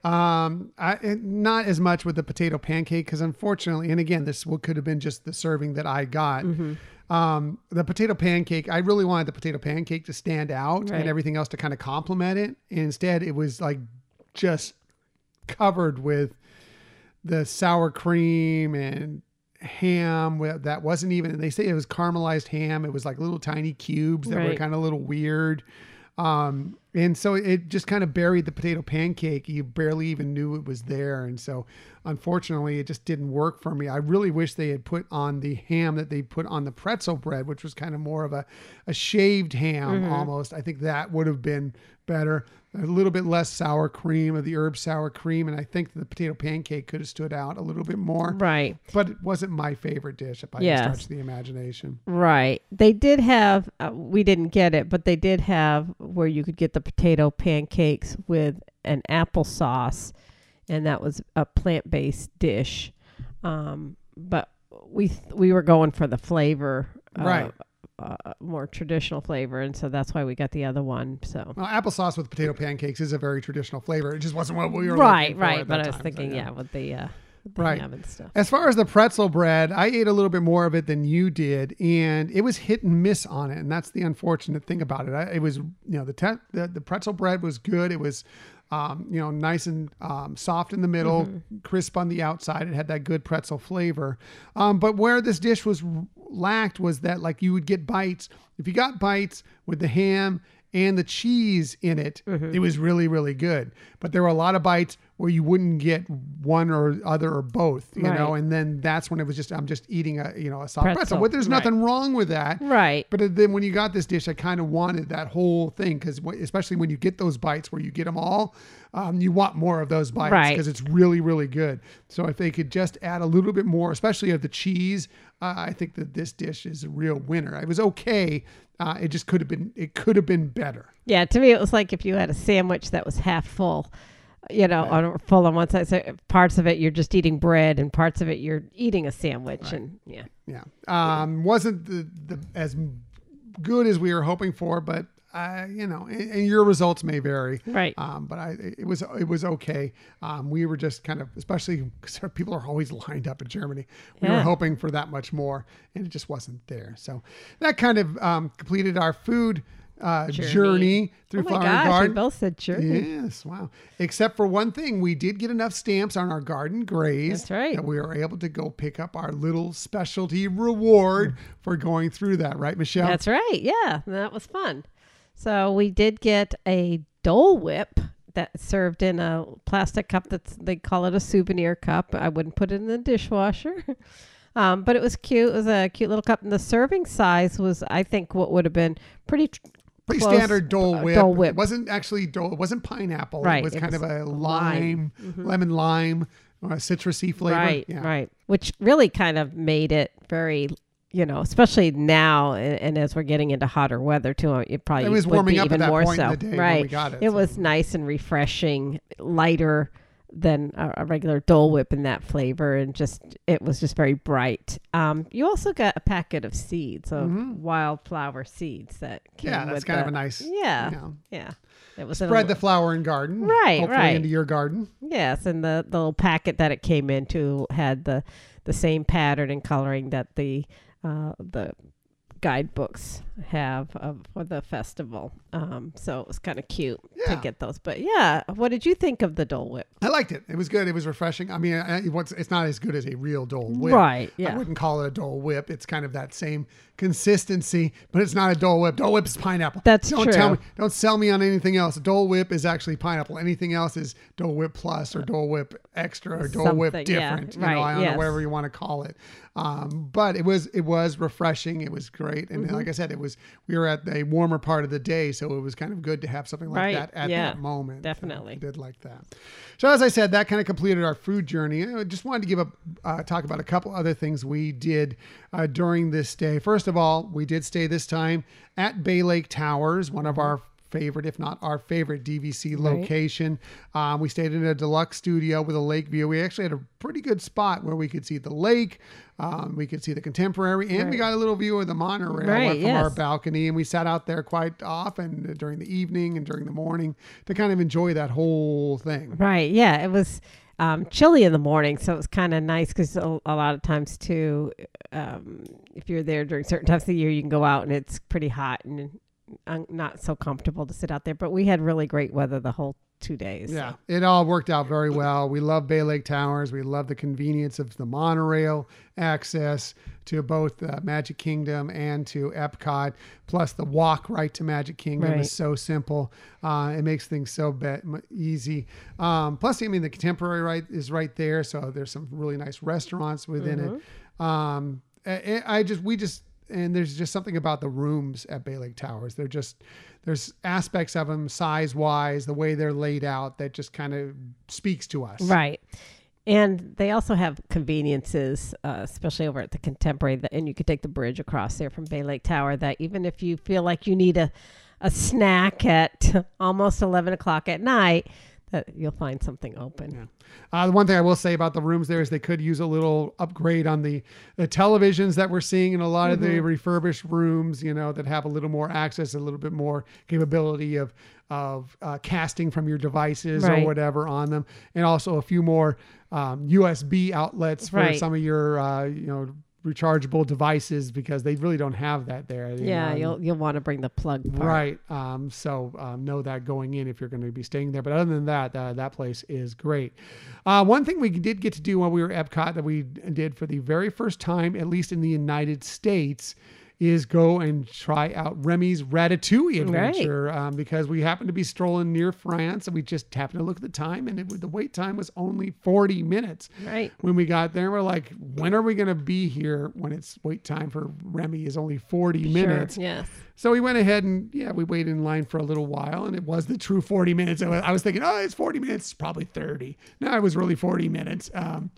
Speaker 1: Um, I not as much with the potato pancake because unfortunately, and again, this could have been just the serving that I got.
Speaker 2: Mm-hmm.
Speaker 1: Um, the potato pancake, I really wanted the potato pancake to stand out
Speaker 2: Right.
Speaker 1: and everything else to kind of complement it. Instead, it was like just covered with the sour cream and ham that wasn't even they say it was caramelized ham it was like little tiny cubes that were kind of a little weird um and so it just kind of buried the potato pancake. You barely even knew it was there. And so unfortunately it just didn't work for me. I really wish they had put on the ham that they put on the pretzel bread which was kind of more of a, a shaved ham mm-hmm. almost. I think that would have been better a little bit less sour cream of the herb sour cream and i think the potato pancake could have stood out a little bit more
Speaker 2: right
Speaker 1: but it wasn't my favorite dish if I
Speaker 2: Yes.
Speaker 1: can stretch the imagination.
Speaker 2: Right. They did have, uh, we didn't get it, but they did have where you could get the potato pancakes with an applesauce, and that was a plant based dish. Um, but we we were going for the flavor, uh,
Speaker 1: Right.
Speaker 2: Uh, more traditional flavor, and so that's why we got the other one. So
Speaker 1: Well, applesauce with potato pancakes is a very traditional flavor. It just wasn't what we were
Speaker 2: right,
Speaker 1: looking for
Speaker 2: right. But I was
Speaker 1: time, so,
Speaker 2: thinking, yeah, with the uh,
Speaker 1: Right.
Speaker 2: ham and stuff.
Speaker 1: As far as the pretzel bread, I ate a little bit more of it than you did, and it was hit and miss on it, and that's the unfortunate thing about it. I, it was, you know, the, te- the the pretzel bread was good. It was, um, you know, nice and um, soft in the middle, crisp on the outside. It had that good pretzel flavor. Um, but where this dish was lacked was that like you would get bites. If you got bites with the ham and the cheese in it, it was really, really good. But there were a lot of bites where you wouldn't get one or other or both, you know, and then that's when it was just I'm just eating a you know a soft pretzel.
Speaker 2: Pretzel,
Speaker 1: But there's
Speaker 2: right.
Speaker 1: nothing wrong with that.
Speaker 2: Right.
Speaker 1: But then when you got this dish, I kind of wanted that whole thing because especially when you get those bites where you get them all, um, you want more of those bites
Speaker 2: Right.
Speaker 1: because it's really really good. So if they could just add a little bit more, especially of the cheese, uh, I think that this dish is a real winner. It was okay. Uh, it just could have been it could have been better.
Speaker 2: Yeah, to me, it was like if you had a sandwich that was half full, you know, on, full on one side. So parts of it you're just eating bread, and parts of it you're eating a sandwich, and yeah,
Speaker 1: Yeah, um, wasn't the, the as good as we were hoping for, but uh, you know, and, and your results may vary.
Speaker 2: Right.
Speaker 1: Um, but I, it was it was okay. Um, we were just kind of, especially because people are always lined up in Germany. We were hoping for that much more, and it just wasn't there. So that kind of um, completed our food uh, journey.
Speaker 2: Journey.
Speaker 1: through
Speaker 2: oh my
Speaker 1: Flower
Speaker 2: gosh, we
Speaker 1: Garden.
Speaker 2: both said journey.
Speaker 1: Yes, wow. Except for one thing, we did get enough stamps on our garden graze.
Speaker 2: That's right.
Speaker 1: That we were able to go pick up our little specialty reward for going through that, right, Michelle?
Speaker 2: That's right. Yeah, that was fun. So we did get a Dole Whip that served in a plastic cup that's they call it a souvenir cup. I wouldn't put it in the dishwasher. *laughs* Um, but it was cute. It was a cute little cup, and the serving size was, I think, what would have been pretty tr-
Speaker 1: Pretty
Speaker 2: close,
Speaker 1: standard Dole
Speaker 2: uh,
Speaker 1: Whip.
Speaker 2: Dole Whip.
Speaker 1: It wasn't actually Dole. It wasn't pineapple.
Speaker 2: Right,
Speaker 1: It was
Speaker 2: it
Speaker 1: kind
Speaker 2: was
Speaker 1: of a
Speaker 2: lime.
Speaker 1: lime, lemon lime, or a citrusy flavor.
Speaker 2: Right,
Speaker 1: yeah.
Speaker 2: right. Which really kind of made it very, you know, especially now and, and as we're getting into hotter weather too. It probably
Speaker 1: It was
Speaker 2: would
Speaker 1: warming
Speaker 2: be
Speaker 1: up
Speaker 2: even more so.
Speaker 1: in the day when
Speaker 2: right.
Speaker 1: we got it.
Speaker 2: It
Speaker 1: so-
Speaker 2: was nice and refreshing, lighter than a, a regular Dole Whip in that flavor, and just it was just very bright. Um, you also got a packet of seeds, of
Speaker 1: Mhm.
Speaker 2: wildflower seeds that came
Speaker 1: Yeah, that's kind of a nice.
Speaker 2: yeah,
Speaker 1: you know,
Speaker 2: yeah. It was in a
Speaker 1: spread the flower and garden.
Speaker 2: Right,
Speaker 1: hopefully
Speaker 2: right.
Speaker 1: into your garden.
Speaker 2: Yes, and the, the little packet that it came into had the the same pattern and coloring that the uh, the guidebooks have of for the festival. Um, so it was kind of cute
Speaker 1: Yeah.
Speaker 2: to get those. But yeah, what did you think of the Dole Whip?
Speaker 1: I liked it. It was good. It was refreshing. I mean, it's not as good as a real Dole Whip.
Speaker 2: Right, Yeah.
Speaker 1: I wouldn't call it a Dole Whip. It's kind of that same consistency, but it's not a Dole Whip. Dole Whip is pineapple.
Speaker 2: That's
Speaker 1: don't Tell me,
Speaker 2: true.
Speaker 1: don't sell me on anything else. Dole Whip is actually pineapple. Anything else is Dole Whip Plus or Dole Whip Extra or Dole Whip
Speaker 2: Something, yeah,
Speaker 1: Different. you know,
Speaker 2: right,
Speaker 1: I don't
Speaker 2: yes.
Speaker 1: know whatever you want to call it. Um, but it was it was refreshing. It was great, and
Speaker 2: Mm-hmm.
Speaker 1: like I said, it was we were at the warmer part of the day, so it was kind of good to have something like
Speaker 2: Right,
Speaker 1: that at
Speaker 2: yeah,
Speaker 1: that moment.
Speaker 2: Definitely.
Speaker 1: I did like that. So as I said, that kind of completed our food journey. I just wanted to give a uh, talk about a couple other things we did uh, during this day. First of all, we did stay this time at Bay Lake Towers, one of our favorite, if not our favorite DVC location. Um, we stayed in a deluxe studio with a lake view. We actually had a pretty good spot where we could see the lake, um, we could see the contemporary, and we got a little view of the monorail
Speaker 2: Right,
Speaker 1: from our balcony. And we sat out there quite often during the evening and during the morning to kind of enjoy that whole thing.
Speaker 2: Right. Yeah. It was um, chilly in the morning, so it was kind of nice because a, a lot of times too, um, if you're there during certain times of the year, you can go out and it's pretty hot and not so comfortable to sit out there. But we had really great weather the whole two days.
Speaker 1: Yeah, it all worked out very well. We love Bay Lake Towers. We love the convenience of the monorail access to both uh, Magic Kingdom and to Epcot. Plus, the walk right to Magic Kingdom
Speaker 2: Right.
Speaker 1: is so simple. Uh, it makes things so be- easy. Um, plus, I mean, the contemporary right is right there, so there's some really nice restaurants within it. Um, I, I just we just and there's just something about the rooms at Bay Lake Towers. They're just there's aspects of them size wise, the way they're laid out that just kind of speaks to us.
Speaker 2: Right. And they also have conveniences, uh, especially over at the Contemporary, that, and you could take the bridge across there from Bay Lake Tower. That even if you feel like you need a, a snack at *laughs* almost eleven o'clock at night, that you'll find something open.
Speaker 1: Uh, the one thing I will say about the rooms there is they could use a little upgrade on the, the televisions that we're seeing in a lot of the refurbished rooms, you know, that have a little more access, a little bit more capability of of uh, casting from your devices or whatever on them, and also a few more um, USB outlets for
Speaker 2: Right.
Speaker 1: some of your uh, you know rechargeable devices because they really don't have that there. you
Speaker 2: Yeah,
Speaker 1: know.
Speaker 2: you'll you'll want to bring the plug. Part.
Speaker 1: Right. Um, so um, know that going in if you're going to be staying there. But other than that, uh, that place is great. Uh, one thing we did get to do while we were at Epcot that we did for the very first time, at least in the United States, is go and try out Remy's Ratatouille adventure um, because we happened to be strolling near France and we just happened to look at the time and it, the wait time was only 40 minutes
Speaker 2: Right.
Speaker 1: when we got there. We're like, when are we going to be here when it's wait time for Remy is only 40 minutes?
Speaker 2: Sure. Yes.
Speaker 1: So we went ahead and yeah, we waited in line for a little while, and it was the true forty minutes. I was- thinking, oh, it's forty minutes, it's probably thirty. No, it was really forty minutes. Um,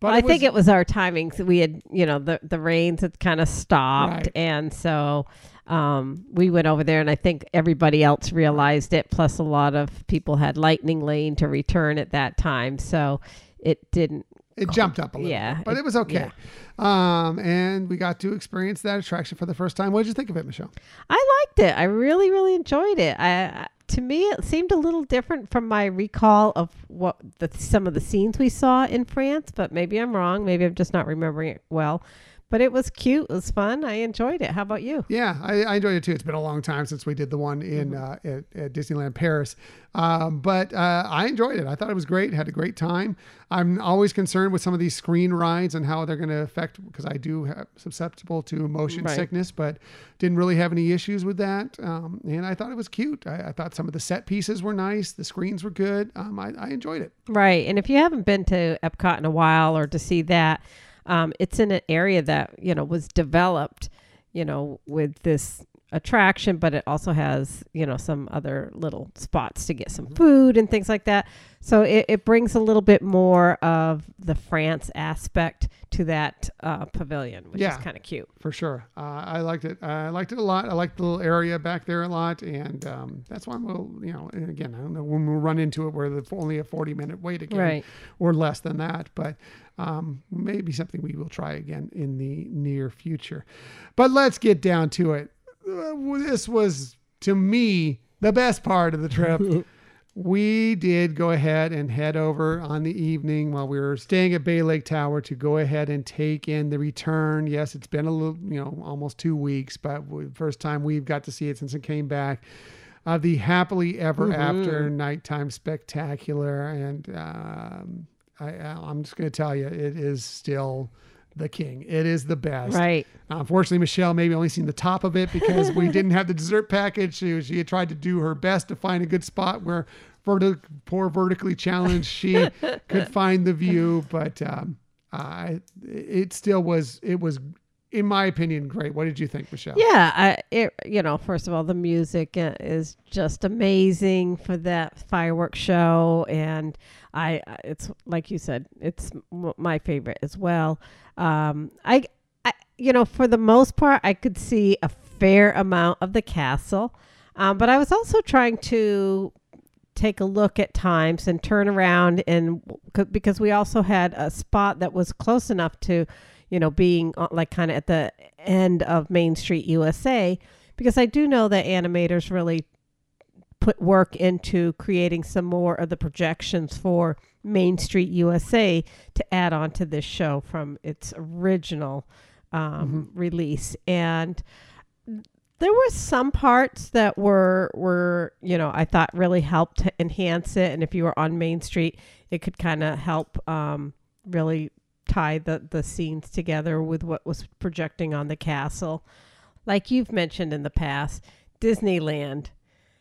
Speaker 1: but
Speaker 2: I think
Speaker 1: was-
Speaker 2: it was our timing. So we had, you know, the the rains had kind of stopped,
Speaker 1: Right.
Speaker 2: and so um, we went over there, and I think everybody else realized it. Plus, a lot of people had Lightning Lane to return at that time, so it didn't.
Speaker 1: it jumped up a little,
Speaker 2: Yeah,
Speaker 1: bit, but
Speaker 2: it-
Speaker 1: it was okay. Um, and we got to experience that attraction for the first time. What did you think of it, Michelle?
Speaker 2: I liked it. I really, really enjoyed it. I to me, it seemed a little different from my recall of what the some of the scenes we saw in France, but maybe I'm wrong. Maybe I'm just not remembering it well. But it was cute. It was fun. I enjoyed it. How about you?
Speaker 1: Yeah, I, I enjoyed it too. It's been a long time since we did the one in uh, at, at Disneyland Paris, um, but uh, I enjoyed it. I thought it was great. Had a great time. I'm always concerned with some of these screen rides and how they're going to affect because I do have susceptible to motion
Speaker 2: Right.
Speaker 1: sickness, but didn't really have any issues with that. Um, and I thought it was cute. I, I thought some of the set pieces were nice. The screens were good. Um, I, I enjoyed it.
Speaker 2: Right. And if you haven't been to Epcot in a while or to see that, um, it's in an area that, you know, was developed, you know, with this attraction, but it also has, you know, some other little spots to get some food and things like that. So it, it brings a little bit more of the France aspect to that uh, pavilion, which
Speaker 1: Yeah.
Speaker 2: is kind of cute.
Speaker 1: for sure. Uh, I liked it. I liked it a lot. I liked the little area back there a lot, and um, that's why we'll, you know, and again, I don't know when we'll run into it where the only a forty minute wait again,
Speaker 2: Right.
Speaker 1: or less than that, but um, maybe something we will try again in the near future. But let's get down to it. Uh, this was to me the best part of the trip. *laughs* we did go ahead and head over on the evening while we were staying at Bay Lake Tower to go ahead and take in the return. Yes, it's been a little, you know, almost two weeks, but first time we've got to see it since it came back. Uh, the happily ever after nighttime spectacular, and um, I, I'm just going to tell you, it is still the king. It is the best.
Speaker 2: Right.
Speaker 1: Unfortunately, Michelle maybe only seen the top of it because we *laughs* didn't have the dessert package. She, she had tried to do her best to find a good spot where verti- poor vertically challenged she *laughs* could find the view, but um, I it still was it was in my opinion great. What did you think, Michelle?
Speaker 2: Yeah, I, it, you know, first of all, the music uh, is just amazing for that fireworks show, and I, it's like you said, it's my favorite as well. Um, I, I, you know, for the most part, I could see a fair amount of the castle, um, but I was also trying to take a look at times and turn around and because we also had a spot that was close enough to you know being like kind of at the end of main street usa because i do know that animators really put work into creating some more of the projections for main street usa to add on to this show from its original um, release. And there were some parts that were were you know I thought really helped to enhance it, and if you were on Main Street, it could kind of help um, really tie the the scenes together with what was projecting on the castle. Like you've mentioned in the past, Disneyland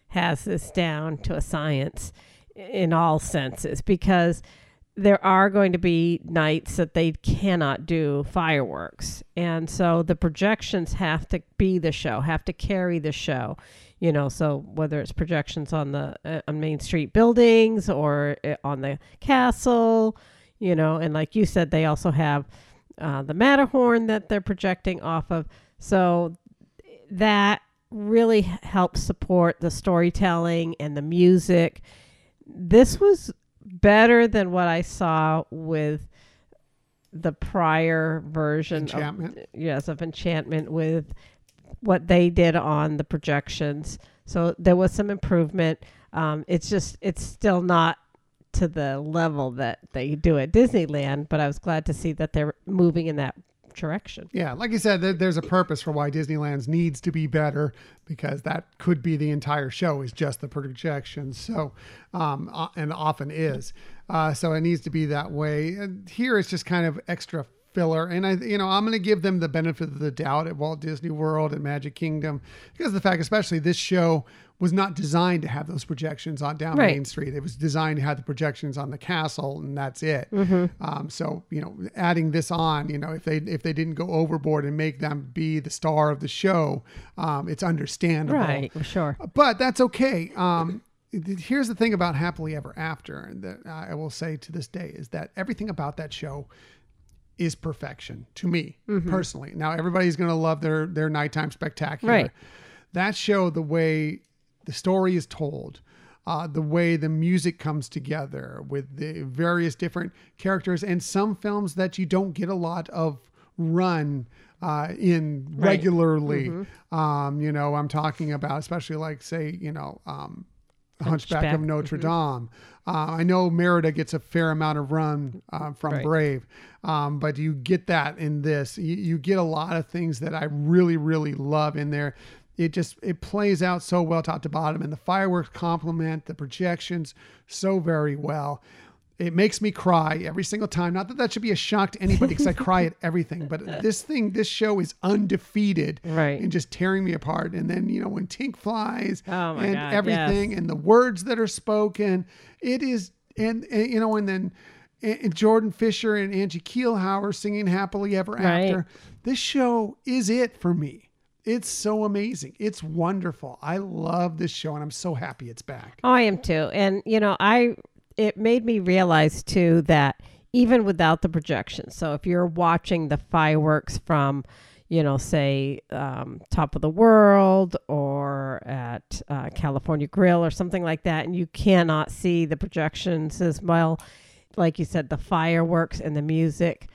Speaker 2: has this down to a science in all senses because there are going to be nights that they cannot do fireworks. And so the projections have to be the show, have to carry the show. You know, so whether it's projections on the uh, on Main Street buildings or uh, on the castle, you know, and like you said, they also have uh, the Matterhorn that they're projecting off of. So that really helps support the storytelling and the music. This was better than what I saw with the prior version of
Speaker 1: Enchantment.
Speaker 2: of yes of enchantment with what they did on the projections so there was some improvement um, it's just it's still not to the level that they do at disneyland but i was glad to see that they're moving in that direction
Speaker 1: Yeah, like you said, there's a purpose for why Disneyland's needs to be better because that could be the entire show is just the projections. So, um, uh, and often is. Uh, so it needs to be that way. And here it's just kind of extra filler. And I, you know, I'm going to give them the benefit of the doubt at Walt Disney World and Magic Kingdom because of the fact, especially this show was not designed to have those projections on down
Speaker 2: Right.
Speaker 1: Main Street. It was designed to have the projections on the castle, and that's it. Um, so you know, adding this on, you know, if they if they didn't go overboard and make them be the star of the show, um, it's understandable.
Speaker 2: right sure
Speaker 1: But that's okay. Um, here's the thing about Happily Ever After, and that I will say to this day is that everything about that show is perfection to me personally. Now everybody's going to love their their nighttime spectacular.
Speaker 2: Right.
Speaker 1: That show, the way the story is told, uh, the way the music comes together with the various different characters, and some films that you don't get a lot of run uh, in regularly. Um, you know, I'm talking about, especially like say, you know, um, Hunchback,
Speaker 2: Hunchback,
Speaker 1: of Notre
Speaker 2: mhm.
Speaker 1: Dame. Uh, I know Merida gets a fair amount of run uh, from
Speaker 2: Right.
Speaker 1: Brave, um, but you get that in this. You, you get a lot of things that I really, really love in there. It just it plays out so well top to bottom, and the fireworks complement the projections so very well. It makes me cry every single time. Not that that should be a shock to anybody because I cry at everything, but *laughs* this thing, this show is undefeated
Speaker 2: Right.
Speaker 1: and just tearing me apart. And then, you know, when Tink flies
Speaker 2: Oh
Speaker 1: and
Speaker 2: God,
Speaker 1: everything
Speaker 2: yes.
Speaker 1: and the words that are spoken, it is, and, and you know, and then and Jordan Fisher and Angie Keilhauer singing Happily Ever
Speaker 2: Right.
Speaker 1: After. This show is it for me. It's so amazing. It's wonderful. I love this show and I'm so happy it's back.
Speaker 2: Oh, I am too. And you know, I it made me realize too that even without the projection, so if you're watching the fireworks from, you know, say um, Top of the World or at uh, California Grill or something like that, and you cannot see the projections as well, like you said, the fireworks and the music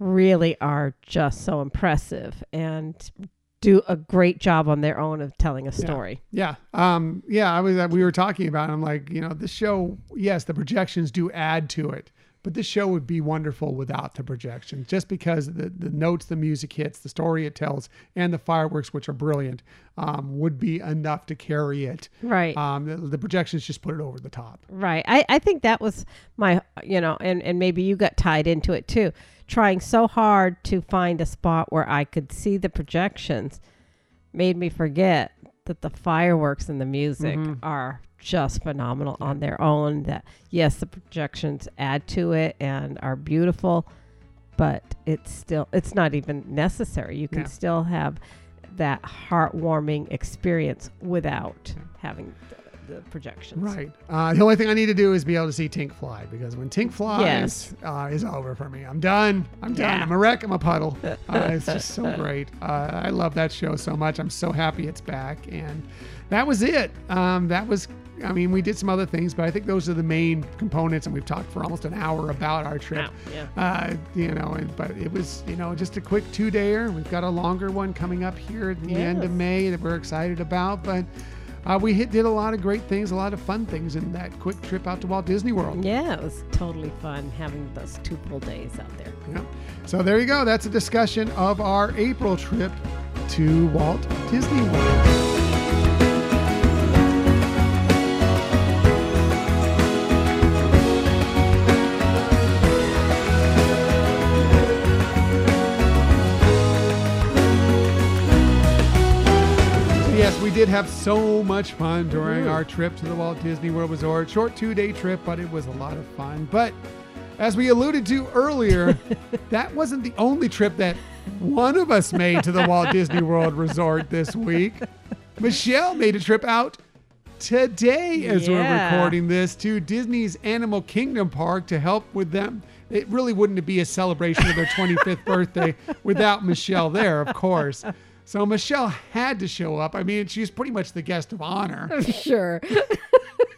Speaker 2: really are just so impressive and do a great job on their own of telling a story.
Speaker 1: Yeah. Um, yeah, I was, uh, we were talking about, it. I'm like, you know, this show, yes, the projections do add to it, but this show would be wonderful without the projections just because the, the notes the music hits, the story it tells, and the fireworks, which are brilliant, um, would be enough to carry it.
Speaker 2: Right.
Speaker 1: Um, the, the projections just put it over the top.
Speaker 2: Right. I, I think that was my, you know, and, and maybe you got tied into it too. Trying so hard to find a spot where I could see the projections made me forget that the fireworks and the music mm-hmm. are just phenomenal on their own. That, yes, the projections add to it and are beautiful, but it's still, it's not even necessary. You can
Speaker 1: Yeah.
Speaker 2: still have that heartwarming experience without having the, projections.
Speaker 1: Right. Uh, the only thing I need to do is be able to see Tink fly because when Tink flies,
Speaker 2: Yes.
Speaker 1: uh, is over for me. I'm done. I'm done.
Speaker 2: Yeah.
Speaker 1: I'm a wreck. I'm a puddle. *laughs* Uh, it's just so great. Uh, I love that show so much. I'm so happy it's back. And that was it. Um, that was. I mean, we did some other things, but I think those are the main components. And we've talked for almost an hour about our trip.
Speaker 2: Wow, yeah.
Speaker 1: Uh, you know, and but it was you know just a quick two dayer. We've got a longer one coming up here at the end of May that we're excited about, but. Uh, we hit, did a lot of great things, a lot of fun things in that quick trip out to Walt Disney World.
Speaker 2: Yeah, it was totally fun having those two full days out there.
Speaker 1: Yeah. So there you go. That's a discussion of our April trip to Walt Disney World. Did have so much fun during mm-hmm. our trip to the Walt Disney World Resort. Short two day trip, but it was a lot of fun. But as we alluded to earlier, *laughs* that wasn't the only trip that one of us made to the Walt *laughs* Disney World Resort this week. Michelle made a trip out today as we're recording this to Disney's Animal Kingdom Park to help with them. It really wouldn't be a celebration of their 25th birthday without Michelle there, of course. So Michelle had to show up. I mean, she's pretty much the guest of honor. *laughs*
Speaker 2: Sure. *laughs*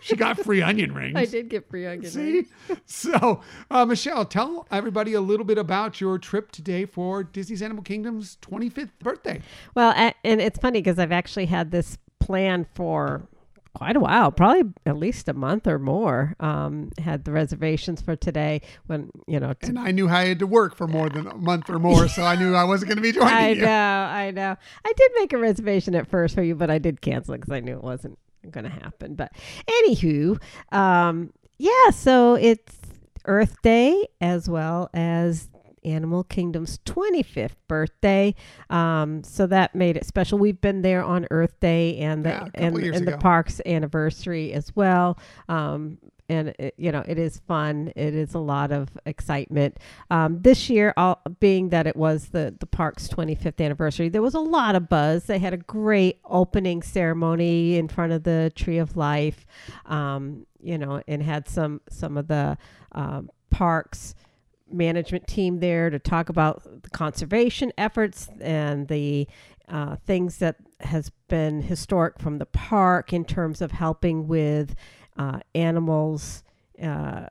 Speaker 1: She got free onion rings.
Speaker 2: I did get free onion
Speaker 1: See?
Speaker 2: rings. *laughs*
Speaker 1: So, uh, Michelle, tell everybody a little bit about your trip today for Disney's Animal Kingdom's 25th birthday.
Speaker 2: Well, and it's funny because I've actually had this plan for quite a while, probably at least a month or more. Um, had the reservations for today when, you know, t-
Speaker 1: And I knew I had to work for more than a month or more, so I knew I wasn't going to be *laughs* joining
Speaker 2: I
Speaker 1: you.
Speaker 2: know, I know. I did make a reservation at first for you, but I did cancel it because I knew it wasn't going to happen. But anywho, um, yeah, so it's Earth Day as well as Animal Kingdom's 25th birthday. Um, so that made it special. We've been there on Earth Day and the
Speaker 1: Yeah,
Speaker 2: and, and the park's anniversary as well. Um, and it, you know it is fun. It is a lot of excitement. Um, this year, all, being that it was the the park's 25th anniversary, there was a lot of buzz. They had a great opening ceremony in front of the Tree of Life, um, you know, and had some some of the um, parks management team there to talk about the conservation efforts and the uh, things that has been historic from the park in terms of helping with uh, animals uh,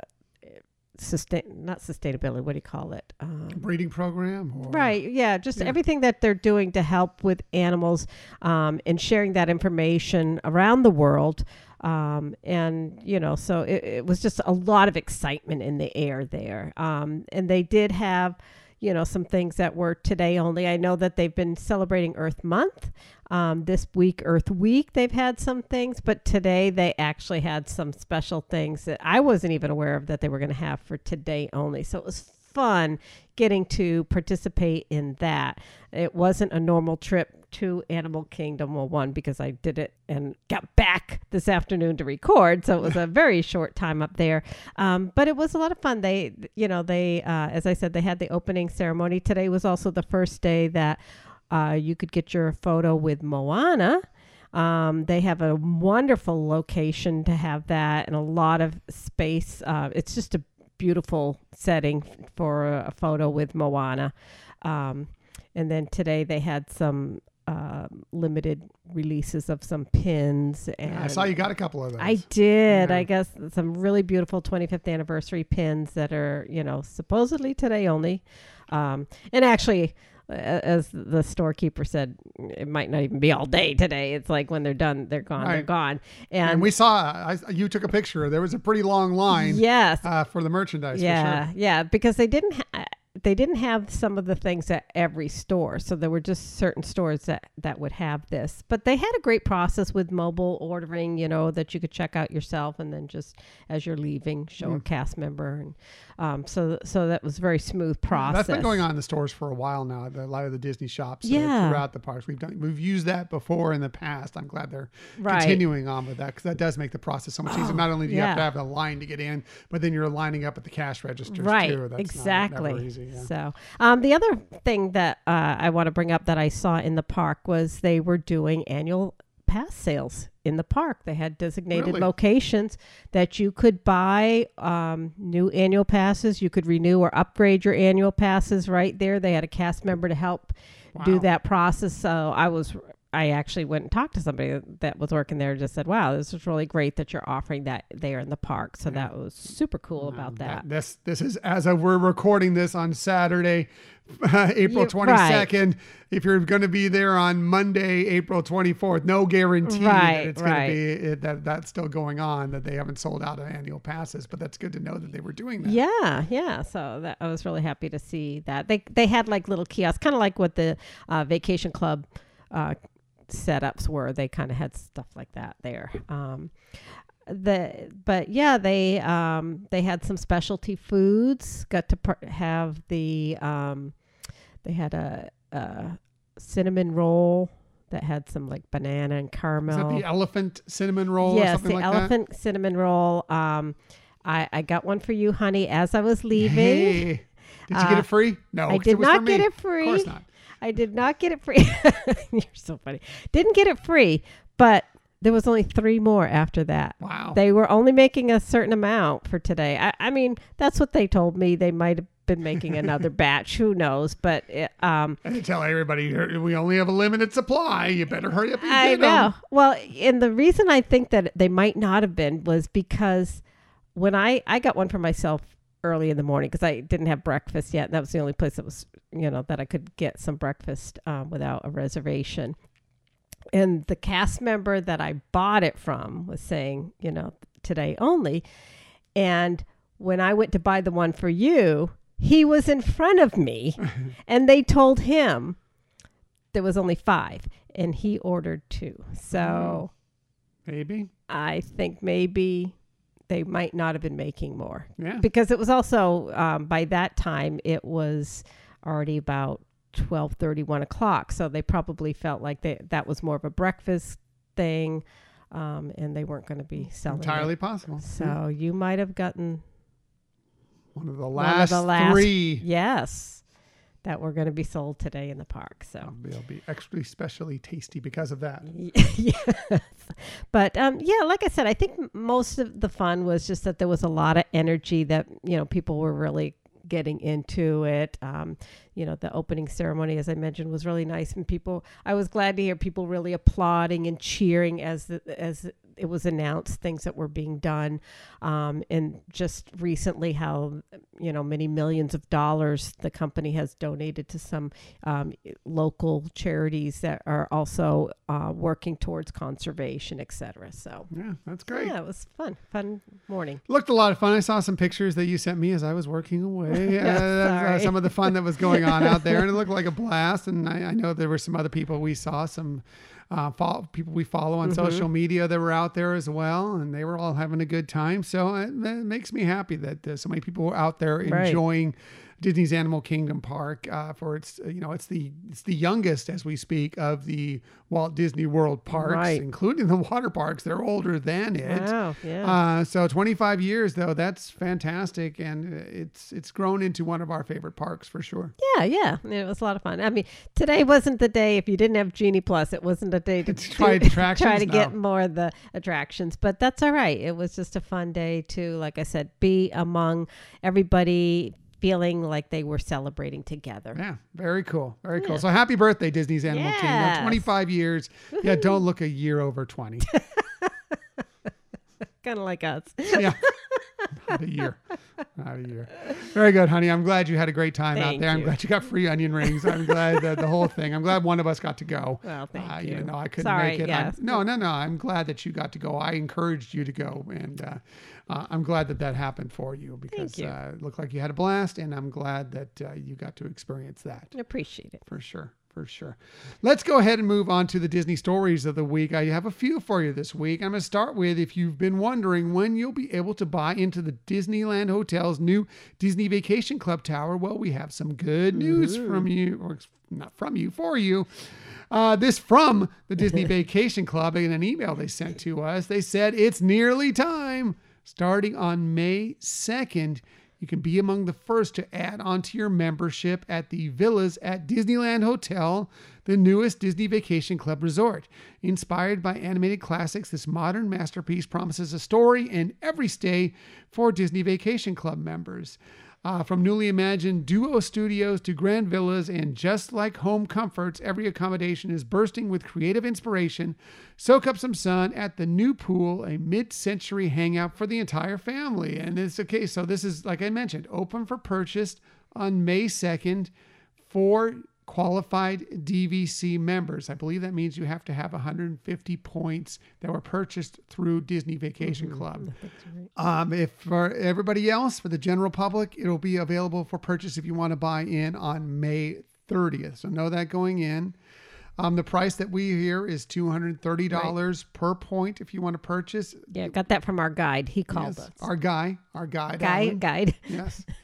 Speaker 2: sustain not sustainability what do you call it um,
Speaker 1: Breeding program? Or,
Speaker 2: Right. Yeah. Just
Speaker 1: Yeah.
Speaker 2: everything that they're doing to help with animals um, and sharing that information around the world Um, and you know, so it, it was just a lot of excitement in the air there. Um, and they did have you know, some things that were today only. I know that they've been celebrating Earth Month. Um, this week, Earth Week, they've had some things, but today they actually had some special things that I wasn't even aware of that they were going to have for today only. So it was fun getting to participate in that. It wasn't a normal trip to Animal Kingdom. Well, one, because I did it and got back this afternoon to record. So it was a very *laughs* short time up there. Um, but it was a lot of fun. They, you know, they, uh, as I said, they had the opening ceremony. Today was also the first day that uh, you could get your photo with Moana. Um, they have a wonderful location to have that and a lot of space. Uh, it's just a beautiful setting for a, a photo with Moana. Um, and then today they had some uh, limited releases of some pins. And
Speaker 1: I saw you got a couple of those.
Speaker 2: I did.
Speaker 1: Yeah.
Speaker 2: I guess some really beautiful 25th anniversary pins that are, you know, supposedly today only. Um, and actually, as the storekeeper said, it might not even be all day today. It's like when they're done, they're gone. They're gone.
Speaker 1: and,
Speaker 2: And,
Speaker 1: we saw. I, you took a picture. There was a pretty long line.
Speaker 2: yes,
Speaker 1: Uh, for the merchandise. For
Speaker 2: yeah,
Speaker 1: sure.
Speaker 2: yeah, because they didn't. Ha- they didn't have some of the things at every store, so there were just certain stores that that would have this. But they had a great process with mobile ordering, you know, that you could check out yourself, and then just as you're leaving, show
Speaker 1: Mm.
Speaker 2: a cast member, and um, so so that was a very smooth process.
Speaker 1: That's been going on in the stores for a while now. A lot of the Disney shops uh,
Speaker 2: Yeah.
Speaker 1: throughout the parks. We've done. We've used that before in the past. I'm glad they're
Speaker 2: Right.
Speaker 1: continuing on with that because that does make the process so much easier. Not only do you have to have a line to get in, but then you're lining up at the cash registers
Speaker 2: right
Speaker 1: too. That's not-
Speaker 2: exactly
Speaker 1: never easy, yeah.
Speaker 2: so um, the other thing that uh, i want to bring up that i saw in the park was they were doing annual pass sales in the park they had designated
Speaker 1: Really?
Speaker 2: locations that you could buy um, new annual passes you could renew or upgrade your annual passes right there they had a cast member to help do that process so i was I actually went and talked to somebody that was working there. and Just said, "Wow, this is really great that you're offering that there in the park." So that was super cool about that.
Speaker 1: This this is as of we're recording this on Saturday, *laughs* April
Speaker 2: You-
Speaker 1: twenty second. If you're going to be there on Monday, April twenty fourth, no guarantee
Speaker 2: Right,
Speaker 1: that it's
Speaker 2: right.
Speaker 1: going to be it, that that's still going on. That they haven't sold out of annual passes, but that's good to know that they were doing that.
Speaker 2: Yeah, yeah. So that I was really happy to see that they they had like little kiosks, kind of like what the uh, Vacation Club uh, setups were. They kind of had stuff like that there. Um, the but yeah, they um, they had some specialty foods. Got to par- have the um, they had a, a cinnamon roll that had some like banana and
Speaker 1: Is
Speaker 2: caramel.
Speaker 1: that the elephant cinnamon roll or
Speaker 2: yes,
Speaker 1: something
Speaker 2: the
Speaker 1: like
Speaker 2: elephant cinnamon roll. Um, I, I got one for you, honey, as I was leaving.
Speaker 1: Hey, did you get
Speaker 2: Uh,
Speaker 1: it free? No,
Speaker 2: I did
Speaker 1: it was
Speaker 2: not get it free.
Speaker 1: Of course not.
Speaker 2: I did not get it free. *laughs* You're so funny. Didn't get it free, but there was only three more after that.
Speaker 1: Wow.
Speaker 2: They were only making a certain amount for today. I, I mean, that's what they told me. They might have been making another *laughs* batch. Who knows? But it, um,
Speaker 1: and to tell everybody we only have a limited supply. You better hurry up and
Speaker 2: I know. Well, and the reason I think that they might not have been was because when I I got one for myself early in the morning because I didn't have breakfast yet. And That was the only place that was you know that I could get some breakfast um, without a reservation. And the cast member that I bought it from was saying, you know, today only. And when I went to buy the one for you, he was in front of me, *laughs* and they told him there was only five, and he ordered two. So
Speaker 1: Maybe.
Speaker 2: I think maybe they might not have been making more
Speaker 1: Yeah.
Speaker 2: because it was also um, by that time it was already about 12 1 o'clock so they probably felt like they, that was more of a breakfast thing um, and they weren't going to be selling it.
Speaker 1: Entirely possible.
Speaker 2: so you might have gotten
Speaker 1: One of the
Speaker 2: one of the last
Speaker 1: three.
Speaker 2: yes that were going to be sold today in the park so
Speaker 1: They'll be extra specially tasty because of that. *laughs*
Speaker 2: yes. But um, yeah, like I said, I think most of the fun was just that there was a lot of energy that, you know, people were really getting into it. Um, you know, the opening ceremony, as I mentioned, was really nice. And people, I was glad to hear people really applauding and cheering as the, as it was announced things that were being done, um, and just recently how you know many millions of dollars the company has donated to some um, local charities that are also uh, working towards conservation, etc. So
Speaker 1: Yeah, that's great.
Speaker 2: yeah, it was fun, fun morning.
Speaker 1: Looked a lot of fun. I saw some pictures that you sent me as I was working away. *laughs*
Speaker 2: Yeah,
Speaker 1: uh,
Speaker 2: sorry.
Speaker 1: some of the fun that was going on out there, and it looked like a *laughs* blast. And I, I know there were some other people we saw, some uh, follow, people we follow on
Speaker 2: Mm-hmm.
Speaker 1: social media that were out there as well, and they were all having a good time. So it, that makes me happy that uh, so many people were out there
Speaker 2: Right.
Speaker 1: enjoying. Disney's Animal Kingdom Park uh, for its you know it's the it's the youngest as we speak of the Walt Disney World parks,
Speaker 2: Right.
Speaker 1: including the water parks. They're older than it.
Speaker 2: Wow, yeah.
Speaker 1: Uh, so 25 years though, that's fantastic, and it's it's grown into one of our favorite parks for sure.
Speaker 2: Yeah, yeah, it was a lot of fun. I mean, today wasn't the day if you didn't have Genie Plus. It wasn't a day to *laughs* *laughs*
Speaker 1: try
Speaker 2: do- try to get
Speaker 1: No.
Speaker 2: more of the attractions, but that's all right. It was just a fun day to, like I said, be among everybody, feeling like they were celebrating together.
Speaker 1: Yeah, very cool, very cool.
Speaker 2: Yeah.
Speaker 1: So happy birthday, Disney's Animal Kingdom! 25 years. Yeah, don't look a year over 20. *laughs*
Speaker 2: Kind of like us.
Speaker 1: yeah, *laughs* not a year, not a year. Very good, honey. I'm glad you had a great time out there. I'm
Speaker 2: you.
Speaker 1: glad you got free onion rings. I'm glad that the whole thing. I'm glad one of us got to go.
Speaker 2: Well, thank
Speaker 1: uh,
Speaker 2: you.
Speaker 1: Even though I couldn't
Speaker 2: Sorry,
Speaker 1: make it. I'm-
Speaker 2: yes.
Speaker 1: no, no, no. I'm glad that you got to go. I encouraged you to go, and uh, uh, I'm glad that that happened for you because
Speaker 2: you.
Speaker 1: Uh, it looked like you had a blast, and I'm glad that uh, you got to experience that I
Speaker 2: Appreciate it.
Speaker 1: for sure. For sure. Let's go ahead and move on to the Disney stories of the week. I have a few for you this week. I'm going to start with if you've been wondering when you'll be able to buy into the Disneyland Hotel's new Disney Vacation Club Tower. Well, we have some good news from you, or not from you, for you. Uh, this from the Disney *laughs* Vacation Club in an email they sent to us. They said it's nearly time. Starting on May 2nd, you can be among the first to add onto your membership at the Villas at Disneyland Hotel, the newest Disney Vacation Club resort. Inspired by animated classics, this modern masterpiece promises a story in every stay for Disney Vacation Club members. Uh, from newly imagined duo studios to grand villas and just like home comforts, every accommodation is bursting with creative inspiration. Soak up some sun at the new pool, a mid century hangout for the entire family. And it's okay. So, this is, like I mentioned, open for purchase on May 2nd for qualified DVC members. I believe that means you have to have 150 points that were purchased through Disney Vacation Club. Um, if for everybody else, for the general public, it'll be available for purchase if you want to buy in on May 30th. So know that going in. Um, the price that we hear is $230 per point if you want to purchase.
Speaker 2: Yeah, got that from our guide. He called
Speaker 1: Yes,
Speaker 2: us.
Speaker 1: Our guy, our guide.
Speaker 2: Guy,
Speaker 1: Alan.
Speaker 2: guide.
Speaker 1: Yes. *laughs*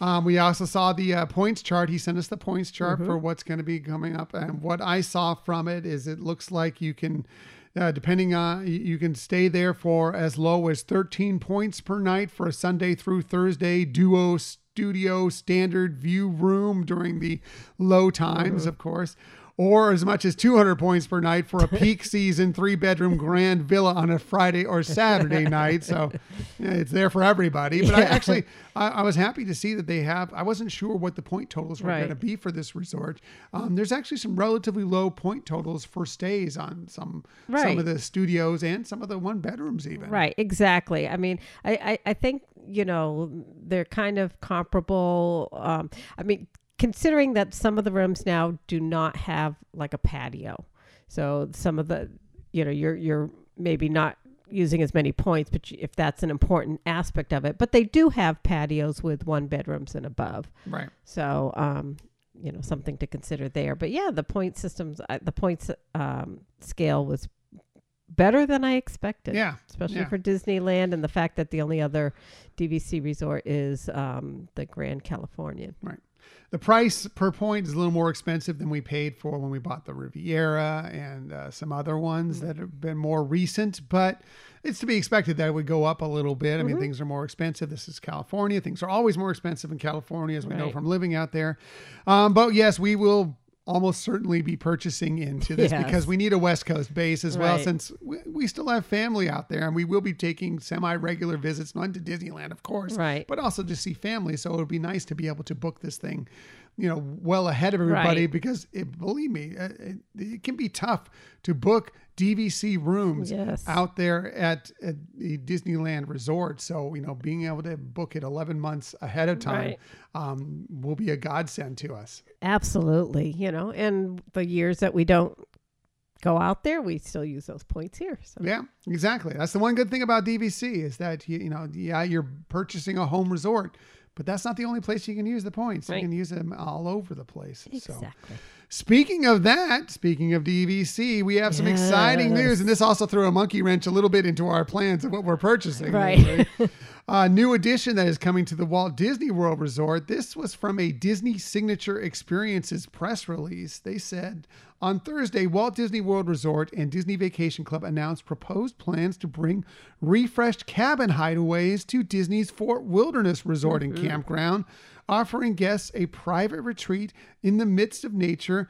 Speaker 1: Um, we also saw the uh, points chart. He sent us the points chart
Speaker 2: Mm-hmm.
Speaker 1: for what's going to be coming up. And what I saw from it is it looks like you can, uh, depending on, you- can stay there for as low as 13 points per night for a Sunday through Thursday duo studio standard view room during the low times,
Speaker 2: Mm-hmm.
Speaker 1: of course. Or as much as 200 points per night for a peak *laughs* season three bedroom grand villa on a Friday or Saturday *laughs* night. So yeah, it's there for everybody. But I actually, I, I was happy to see that they have. I wasn't sure what the point totals were
Speaker 2: Right.
Speaker 1: going to be for this resort. Um, there's actually some relatively low point totals for stays on some some of the studios and some of the one bedrooms even.
Speaker 2: Right, exactly. I mean, I, I, I think, you know, they're kind of comparable. Um, I mean, considering that some of the rooms now do not have like a patio. So some of the, you know, you're, you're maybe not using as many points, but if that's an important aspect of it, but they do have patios with one bedrooms and above.
Speaker 1: Right.
Speaker 2: So, um, you know, something to consider there. But yeah, the point systems, uh, the points um, scale was better than I expected.
Speaker 1: Yeah.
Speaker 2: Especially
Speaker 1: yeah.
Speaker 2: for Disneyland and the fact that the only other DVC resort is um, the Grand Californian. Right.
Speaker 1: The price per point is a little more expensive than we paid for when we bought the Riviera and uh, some other ones that have been more recent, but it's to be expected that it would go up a little bit. I mean, things are more expensive. This is California. Things are always more expensive in California, as we know from living out there. Um, but yes, we will almost certainly be purchasing into this
Speaker 2: Yes.
Speaker 1: because we need a West Coast base as well, since we, we still have family out there and we will be taking semi regular visits, not to Disneyland, of course,
Speaker 2: Right.
Speaker 1: but also to see family. So it would be nice to be able to book this thing you know, well ahead of everybody
Speaker 2: Right.
Speaker 1: because it, believe me, uh, it, it can be tough to book DVC rooms
Speaker 2: Yes.
Speaker 1: out there at, at the Disneyland resort. So, you know, being able to book it 11 months ahead of time
Speaker 2: Right.
Speaker 1: um, will be a godsend to us.
Speaker 2: Absolutely. You know, and the years that we don't go out there, we still use those points here. So
Speaker 1: Yeah, exactly. That's the one good thing about DVC is that you, you know, yeah, you're purchasing a home resort, but that's not the only place you can use the points.
Speaker 2: Right.
Speaker 1: You can use them all over the place. So,
Speaker 2: exactly.
Speaker 1: Speaking of that, speaking of DVC, we have some exciting news, and this also threw a monkey wrench a little bit into our plans of what we're purchasing.
Speaker 2: Right. *laughs*
Speaker 1: A new addition that is coming to the Walt Disney World Resort. This was from a Disney Signature Experiences press release. They said on Thursday, Walt Disney World Resort and Disney Vacation Club announced proposed plans to bring refreshed cabin hideaways to Disney's Fort Wilderness Resort and mm-hmm. Campground, offering guests a private retreat in the midst of nature.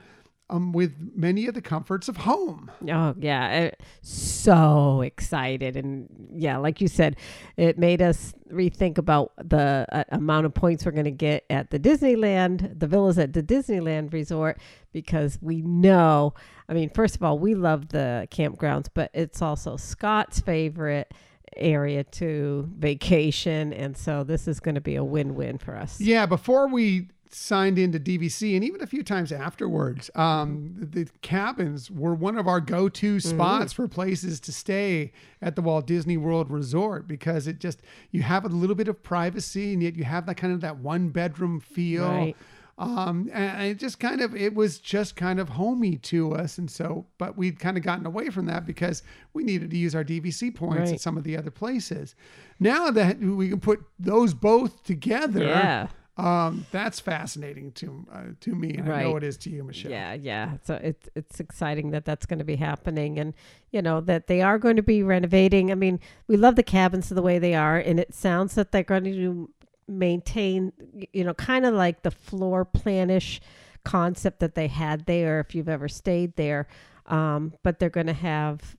Speaker 1: Um, with many of the comforts of home.
Speaker 2: Oh yeah, so excited and yeah, like you said, it made us rethink about the uh, amount of points we're going to get at the Disneyland, the villas at the Disneyland resort because we know, I mean, first of all, we love the campgrounds, but it's also Scott's favorite area to vacation and so this is going to be a win-win for us.
Speaker 1: Yeah, before we signed into DVC and even a few times afterwards, um, the, the cabins were one of our go-to spots for places to stay at the Walt Disney World Resort because it just you have a little bit of privacy and yet you have that kind of that one bedroom feel.
Speaker 2: Right.
Speaker 1: Um, and it just kind of it was just kind of homey to us, and so but we'd kind of gotten away from that because we needed to use our DVC points
Speaker 2: Right.
Speaker 1: at some of the other places. Now that we can put those both together,
Speaker 2: Yeah.
Speaker 1: um, that's fascinating to uh, to me, and I know it is to you, Michelle.
Speaker 2: Yeah, yeah. So it's it's exciting that that's going to be happening, and you know that they are going to be renovating. I mean, we love the cabins the way they are, and it sounds that they're going to maintain, you know, kind of like the floor planish concept that they had there. If you've ever stayed there, um, but they're going to have.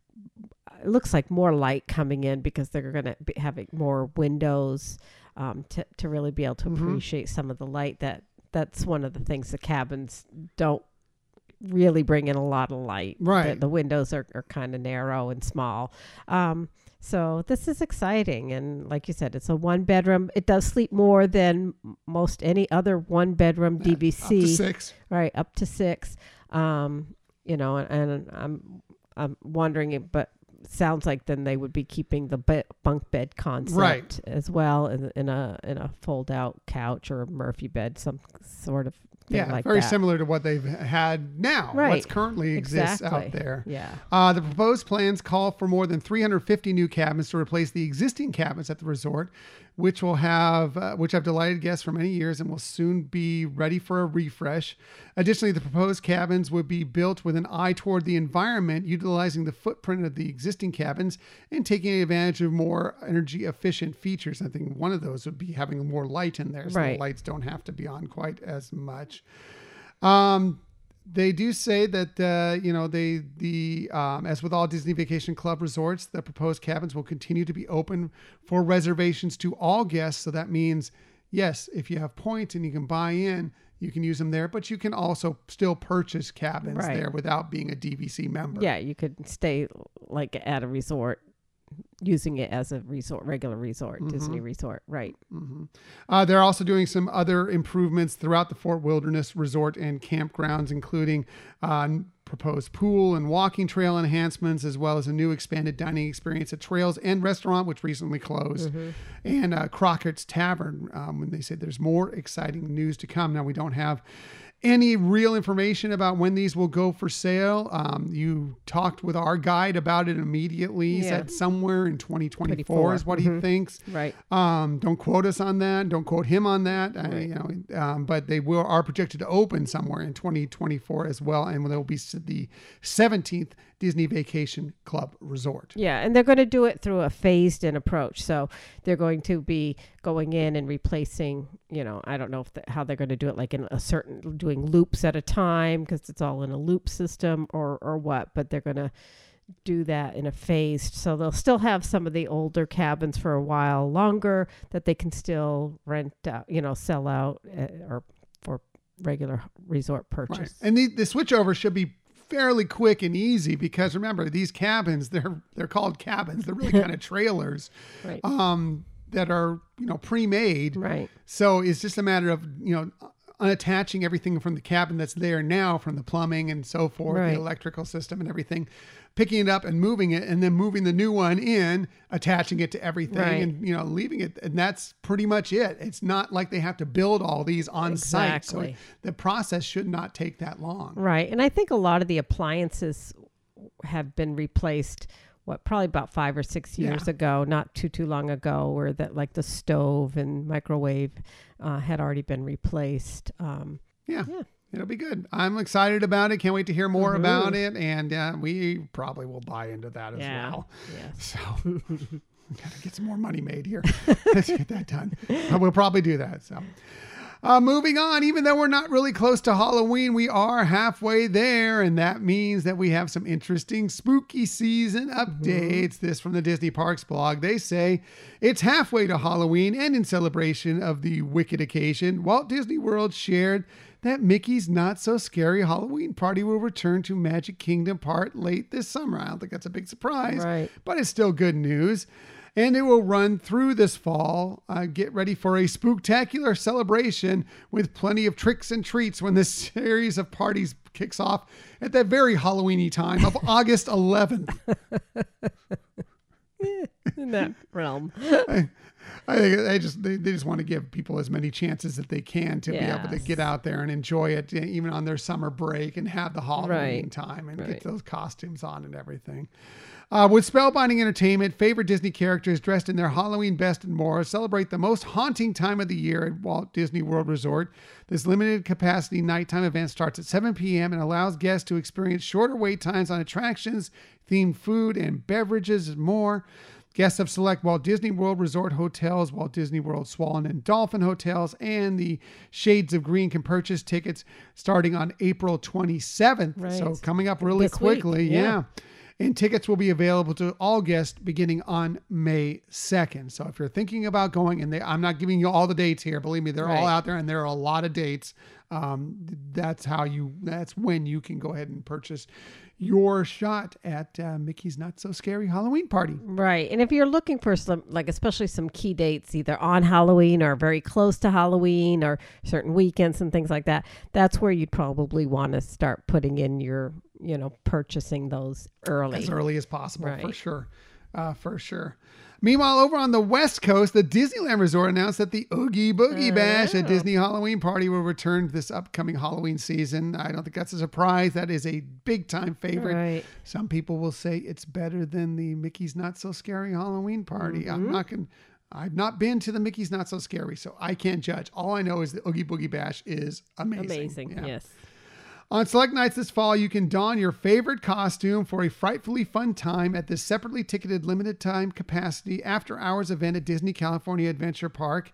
Speaker 2: It looks like more light coming in because they're going to be having more windows um, to to really be able to
Speaker 1: Mhm.
Speaker 2: appreciate some of the light that that's one of the things the cabins don't really bring in a lot of light.
Speaker 1: Right.
Speaker 2: The, the windows are, are kind of narrow and small. Um, so this is exciting. And like you said, it's a one bedroom. It does sleep more than most any other one bedroom
Speaker 1: Up to
Speaker 2: DVC.
Speaker 1: six.
Speaker 2: Right. Up to six. Um, you know, and, and I'm, I'm wondering, it, but sounds like then they would be keeping the be- bunk bed concept
Speaker 1: Right.
Speaker 2: as well in, in a in a fold out couch or a Murphy bed, some sort of
Speaker 1: Yeah,
Speaker 2: like
Speaker 1: very
Speaker 2: that.
Speaker 1: similar to what they've had now. What's currently exists out there.
Speaker 2: Yeah.
Speaker 1: Uh, the proposed plans call for more than 350 new cabins to replace the existing cabins at the resort, which will have uh, which have delighted guests for many years and will soon be ready for a refresh. Additionally, the proposed cabins would be built with an eye toward the environment, utilizing the footprint of the existing cabins and taking advantage of more energy efficient features. I think one of those would be having more light in there, so
Speaker 2: Right.
Speaker 1: the lights don't have to be on quite as much. Um, they do say that uh, you know they the um, as with all Disney Vacation Club resorts, the proposed cabins will continue to be open for reservations to all guests. So that means yes, if you have points and you can buy in, you can use them there, but you can also still purchase cabins
Speaker 2: Right.
Speaker 1: there without being a DVC member.
Speaker 2: Yeah, you could stay like at a resort using it as a resort, regular resort,
Speaker 1: Mm-hmm.
Speaker 2: Disney resort. Right.
Speaker 1: Uh, they're also doing some other improvements throughout the Fort Wilderness Resort and campgrounds, including uh, proposed pool and walking trail enhancements, as well as a new expanded dining experience at Trail's End Restaurant, which recently closed, and uh, Crockett's Tavern. Um, when they say there's more exciting news to come. Now, we don't have any real information about when these will go for sale. Um, you talked with our guide about it immediately. He
Speaker 2: Yeah.
Speaker 1: said somewhere in 2024
Speaker 2: 24.
Speaker 1: is what he thinks.
Speaker 2: Right.
Speaker 1: Um, don't quote us on that. Don't quote him on that. I, you know, um, but they will are projected to open somewhere in 2024 as well, and there will be the 17th Disney Vacation Club Resort.
Speaker 2: Yeah, and they're going to do it through a phased in approach. So they're going to be going in and replacing, you know, I don't know if the, how they're going to do it, like in a certain doing loops at a time because it's all in a loop system or or what. But they're going to do that in a phased. So they'll still have some of the older cabins for a while longer that they can still rent out, you know, sell out uh, or for regular resort
Speaker 1: Right.
Speaker 2: purchase.
Speaker 1: And the, the switchover should be fairly quick and easy because remember these cabins they're they're called cabins they're really kind of *laughs* trailers
Speaker 2: Right.
Speaker 1: um that are you know pre-made
Speaker 2: Right.
Speaker 1: so it's just a matter of you know unattaching everything from the cabin that's there now from the plumbing and so forth
Speaker 2: Right.
Speaker 1: the electrical system and everything picking it up and moving it and then moving the new one in attaching it to everything
Speaker 2: Right.
Speaker 1: and you know leaving it and that's pretty much it it's not like they have to build all these on site so the process should not take that long
Speaker 2: Right. And I think a lot of the appliances have been replaced what probably about 5 or 6 years
Speaker 1: Yeah.
Speaker 2: ago, not too too long ago where that like the stove and microwave uh, had already been replaced. Um,
Speaker 1: Yeah.
Speaker 2: Yeah.
Speaker 1: It'll be good. I'm excited about it. Can't wait to hear more
Speaker 2: Mhm.
Speaker 1: about it. And uh, we probably will buy into that as
Speaker 2: Yeah.
Speaker 1: well.
Speaker 2: yes.
Speaker 1: So, *laughs* gotta get some more money made here. *laughs* Let's get that done. *laughs* We'll probably do that. So, uh, moving on, even though we're not really close to Halloween, we are halfway there. And that means that we have some interesting spooky season updates. This from the Disney Parks blog. They say it's halfway to Halloween and in celebration of the Wicked occasion, Walt Disney World shared that Mickey's Not So Scary Halloween Party will return to Magic Kingdom Part late this summer. I don't think that's a big surprise,
Speaker 2: Right.
Speaker 1: but it's still good news. And it will run through this fall. Uh, get ready for a spooktacular celebration with plenty of tricks and treats when this *laughs* series of parties kicks off at that very Halloweeny time of *laughs* August 11th. *laughs*
Speaker 2: In that realm.
Speaker 1: I think they just they, they just want to give people as many chances that they can to be able to get out there and enjoy it, even on their summer break, and have the Halloween
Speaker 2: Right.
Speaker 1: time and
Speaker 2: Right.
Speaker 1: get those costumes on and everything. Uh, with spellbinding entertainment, favorite Disney characters dressed in their Halloween best and more celebrate the most haunting time of the year at Walt Disney World Resort. This limited capacity nighttime event starts at 7 p.m. and allows guests to experience shorter wait times on attractions, themed food, and beverages, and more. Guests of select Walt Disney World Resort hotels, Walt Disney World Swan and Dolphin hotels, and the Shades of Green can purchase tickets starting on April 27th.
Speaker 2: Right.
Speaker 1: So coming up really
Speaker 2: This week,
Speaker 1: quickly.
Speaker 2: yeah.
Speaker 1: yeah. And tickets will be available to all guests beginning on May 2nd. So if you're thinking about going, and they, I'm not giving you all the dates here, believe me, they're all out there and there are a lot of dates. Um, that's how you, that's when you can go ahead and purchase your shot at uh, Mickey's Not So Scary Halloween Party.
Speaker 2: Right. And if you're looking for some, like, especially some key dates, either on Halloween or very close to Halloween or certain weekends and things like that, that's where you'd probably want to start putting in your, you know, purchasing those early.
Speaker 1: as early as possible for sure uh, for sure meanwhile over on the west coast the disneyland resort announced that the oogie boogie bash a
Speaker 2: Oh.
Speaker 1: disney halloween party will return this upcoming halloween season i don't think that's a surprise that is a big time favorite
Speaker 2: Right.
Speaker 1: some people will say it's better than the mickey's not so scary halloween party
Speaker 2: Mm-hmm.
Speaker 1: i'm not going I've not been to the Mickey's Not So Scary, so I can't judge. All I know is the Oogie Boogie Bash is amazing.
Speaker 2: Amazing.
Speaker 1: Yeah.
Speaker 2: Yes.
Speaker 1: On select nights this fall, you can don your favorite costume for a frightfully fun time at this separately ticketed limited time capacity after hours event at Disney California Adventure Park.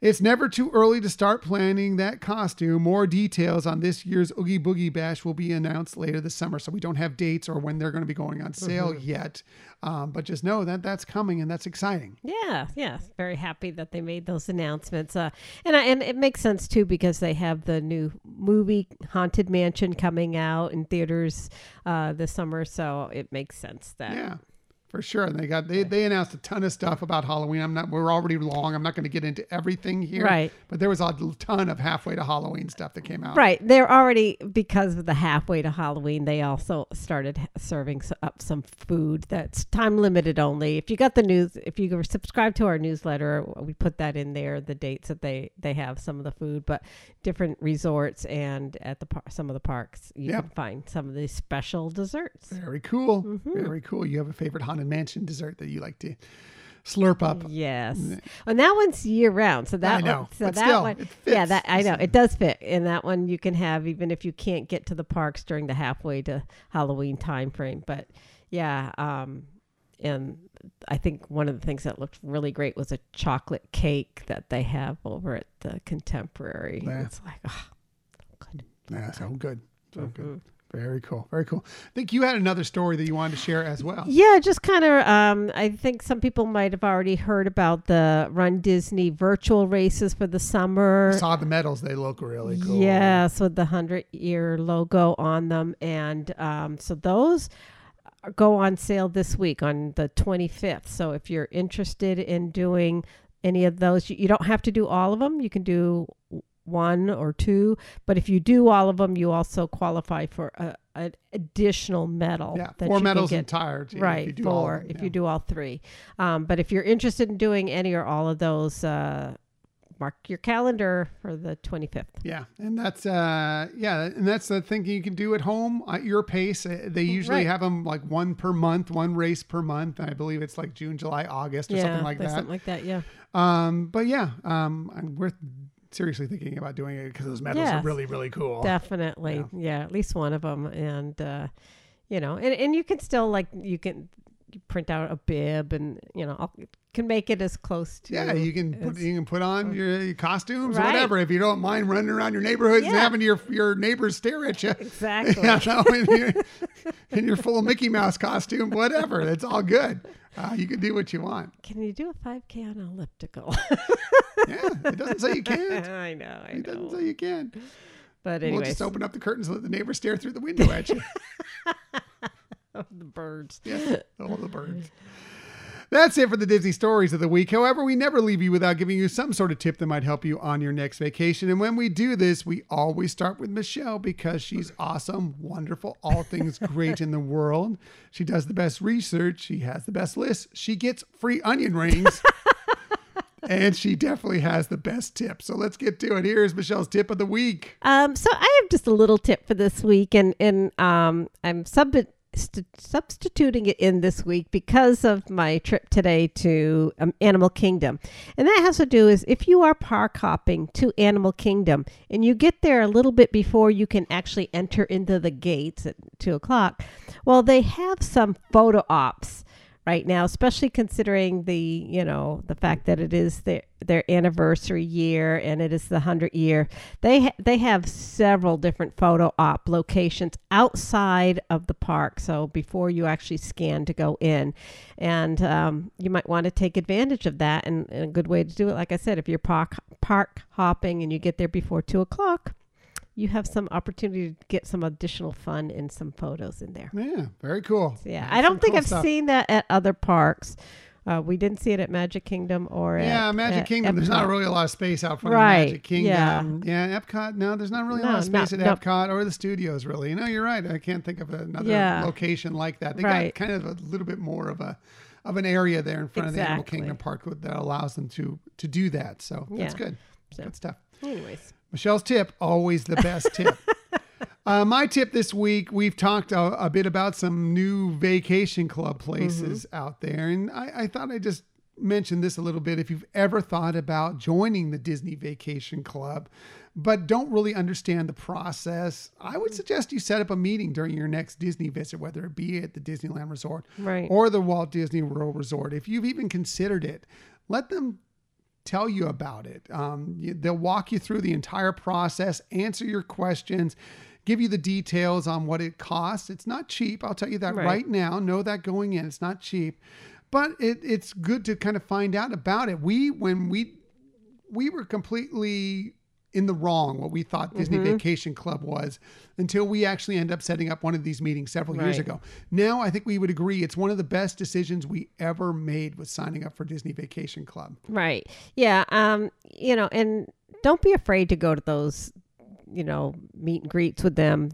Speaker 1: It's never too early to start planning that costume. More details on this year's Oogie Boogie Bash will be announced later this summer, so we don't have dates or when they're going to be going on sale yet. Um, but just know that that's coming and that's exciting.
Speaker 2: Yeah, yeah, very happy that they made those announcements. Uh, and I, and it makes sense too because they have the new movie Haunted Mansion coming out in theaters uh, this summer, so it makes sense that
Speaker 1: Yeah, for sure. And they got they, they announced a ton of stuff about Halloween. I'm not we're already long. I'm not going to get into everything here.
Speaker 2: Right.
Speaker 1: But there was a ton of halfway to Halloween stuff that came out.
Speaker 2: Right. They're already, because of the halfway to Halloween, they also started serving up some food that's time limited only. If you got the news, if you subscribe to our newsletter, we put that in there, the dates that they, they have some of the food, but different resorts and at the par- some of the parks, you
Speaker 1: Yep.
Speaker 2: can find some of these special desserts.
Speaker 1: Very cool.
Speaker 2: Mm-hmm.
Speaker 1: Very cool. You have a favorite haunted mansion dessert that you like to slurp up.
Speaker 2: Yes, and that one's year round. So that
Speaker 1: I know,
Speaker 2: one, so
Speaker 1: but
Speaker 2: that
Speaker 1: still,
Speaker 2: one, yeah, that I know it does fit. And that one you can have even if you can't get to the parks during the halfway to Halloween time frame. But yeah, um, and I think one of the things that looked really great was a chocolate cake that they have over at the Contemporary.
Speaker 1: Yeah.
Speaker 2: It's like, oh, good.
Speaker 1: Yeah, so good. So
Speaker 2: Mm-hmm.
Speaker 1: good. Very cool. Very cool. I think you had another story that you wanted to share as well.
Speaker 2: Yeah, just kind of. Um, I think some people might have already heard about the Run Disney virtual races for the summer.
Speaker 1: Saw the medals; they look really cool.
Speaker 2: Yes, with the hundred year logo on them, and um, so those go on sale this week on the 25th. So if you're interested in doing any of those, you, you don't have to do all of them. You can do one or two, but if you do all of them, you also qualify for a, an additional medal.
Speaker 1: Yeah,
Speaker 2: that
Speaker 1: four medals
Speaker 2: get.
Speaker 1: entire. too,
Speaker 2: Right,
Speaker 1: If you do all
Speaker 2: four.
Speaker 1: them,
Speaker 2: if
Speaker 1: yeah.
Speaker 2: you do all three, um, but if you're interested in doing any or all of those, uh, mark your calendar for the 25th.
Speaker 1: Yeah, and that's uh yeah, and that's the thing you can do at home at your pace. Uh, They usually
Speaker 2: Right.
Speaker 1: have them like one per month, one race per month. I believe it's like June, July, August, or
Speaker 2: yeah,
Speaker 1: something like that.
Speaker 2: Something like that. Yeah.
Speaker 1: Um, but yeah, um, I'm we're seriously thinking about doing it because those medals
Speaker 2: Yes.
Speaker 1: are really, really cool.
Speaker 2: Definitely. Yeah. at least one of them. And, uh, you know, and, and you can still like, you can print out a bib and, you know, I'll, can make it as close to.
Speaker 1: Yeah, you can put you can put on your, your costumes or whatever if you don't mind running around your neighborhoods and having your your neighbors stare at you. *laughs*
Speaker 2: Exactly.
Speaker 1: Yeah, no, in, your, in your full Mickey Mouse costume, whatever. It's all good. Uh, you can do what you want.
Speaker 2: Can you do a 5K on an elliptical?
Speaker 1: Yeah, it doesn't say you can't. *laughs*
Speaker 2: I know. I
Speaker 1: It doesn't say you can.
Speaker 2: But
Speaker 1: We'll just open up the curtains and let the neighbors stare through the window at you. *laughs*
Speaker 2: the birds.
Speaker 1: Yeah, all the birds. That's it for the Disney stories of the week. However, we never leave you without giving you some sort of tip that might help you on your next vacation. And when we do this, we always start with Michelle because she's awesome, wonderful, all things *laughs* great in the world. She does the best research, she has the best list, she gets free onion rings. *laughs* and she definitely has the best tip. So let's get to it. Here's Michelle's tip of the week.
Speaker 2: Um, so I have just a little tip for this week, and and um, I'm sub- st- substituting it in this week because of my trip today to um, Animal Kingdom, and that has to do is if you are park hopping to Animal Kingdom and you get there a little bit before you can actually enter into the gates at two o'clock, well, they have some photo ops right now, especially considering the you know the fact that it is their their anniversary year and it is the hundred year. They ha- they have several different photo op locations outside of the park. So before you actually scan to go in, and um, you might want to take advantage of that. And, and a good way to do it, like I said, if you're park park hopping and you get there before two o'clock. You have some opportunity to get some additional fun and some photos in there.
Speaker 1: Yeah, very cool.
Speaker 2: Yeah,
Speaker 1: That's
Speaker 2: I don't think
Speaker 1: cool
Speaker 2: I've
Speaker 1: stuff.
Speaker 2: seen that at other parks. Uh, we didn't see it at Magic Kingdom or
Speaker 1: Yeah,
Speaker 2: at,
Speaker 1: Magic
Speaker 2: at
Speaker 1: Kingdom. There's not really a lot of space out front
Speaker 2: Right,
Speaker 1: of Magic Kingdom.
Speaker 2: yeah.
Speaker 1: yeah, Epcot. No, there's not really a
Speaker 2: No,
Speaker 1: lot of space
Speaker 2: not-
Speaker 1: at
Speaker 2: no.
Speaker 1: Epcot or the studios. Really, you know, you're right. I can't think of another
Speaker 2: Yeah.
Speaker 1: location like that. They
Speaker 2: Right.
Speaker 1: got kind of a little bit more of a of an area there in front of the Animal Kingdom Park that allows them to to do that. So that's good.
Speaker 2: So-
Speaker 1: Good stuff.
Speaker 2: Anyways,
Speaker 1: Michelle's tip, always the best tip. *laughs* Uh, my tip this week, we've talked a, a bit about some new vacation club places out there. And I, I thought I'd just mention this a little bit. If you've ever thought about joining the Disney Vacation Club, but don't really understand the process, I would suggest you set up a meeting during your next Disney visit, whether it be at the Disneyland Resort
Speaker 2: Right.
Speaker 1: or the Walt Disney World Resort. If you've even considered it, let them tell you about it. Um, you- they'll walk you through the entire process, answer your questions, give you the details on what it costs. It's not cheap. I'll tell you that right,
Speaker 2: Right.
Speaker 1: now. Know that going in. It's not cheap, but it, it's good to kind of find out about it. We when we we were completely in the wrong what we thought Disney
Speaker 2: Mm-hmm.
Speaker 1: Vacation Club was until we actually end up setting up one of these meetings several years ago. Now I think we would agree it's one of the best decisions we ever made with signing up for Disney Vacation Club.
Speaker 2: right. Yeah. Um, you know, and don't be afraid to go to those, you know, meet and greets with them.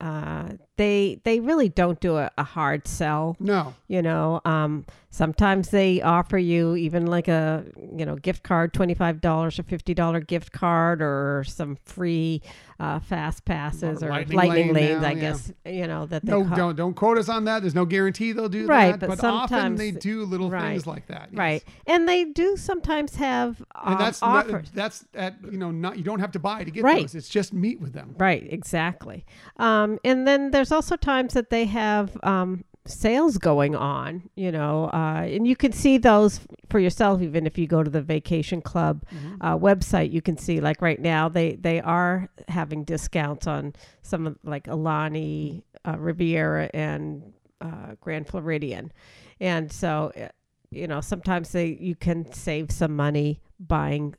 Speaker 2: Uh, they they really don't do a, a hard sell.
Speaker 1: No.
Speaker 2: You know, um, sometimes they offer you even like a you know gift card, twenty five dollars or fifty dollar gift card, or some free uh, fast passes
Speaker 1: Or
Speaker 2: or
Speaker 1: lightning
Speaker 2: lightning,
Speaker 1: lane
Speaker 2: lanes.
Speaker 1: now,
Speaker 2: I
Speaker 1: yeah.
Speaker 2: guess you know that they
Speaker 1: No,
Speaker 2: call-
Speaker 1: don't don't quote us on that. There's no guarantee they'll do
Speaker 2: Right,
Speaker 1: that,
Speaker 2: but
Speaker 1: often
Speaker 2: sometimes-
Speaker 1: they do little
Speaker 2: right,
Speaker 1: things like that. yes.
Speaker 2: right, and they do sometimes have um,
Speaker 1: And that's not,
Speaker 2: offers.
Speaker 1: that's at you know not you don't have to buy to get
Speaker 2: Right.
Speaker 1: those. It's just meet with them.
Speaker 2: Right, exactly. Um, and then there's also times that they have um, sales going on, you know, uh, and you can see those for yourself. Even if you go to the Vacation Club uh, website, you can see like right now they they are having discounts on some of like Aulani, uh, Riviera, and uh, Grand Floridian, and so uh, you know sometimes they you can save some money buying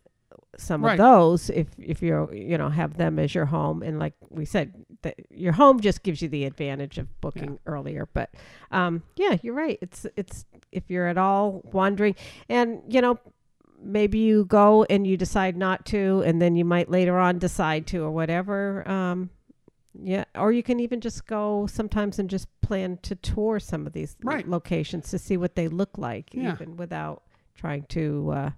Speaker 2: some
Speaker 1: Right.
Speaker 2: of those if if you're you know have them as your home and like we said that your home just gives you the advantage of booking earlier but um yeah you're right it's it's if you're at all wondering and you know maybe you go and you decide not to and then you might later on decide to or whatever um yeah or you can even just go sometimes and just plan to tour some of these
Speaker 1: Right.
Speaker 2: locations to see what they look like
Speaker 1: Yeah.
Speaker 2: even without trying to uh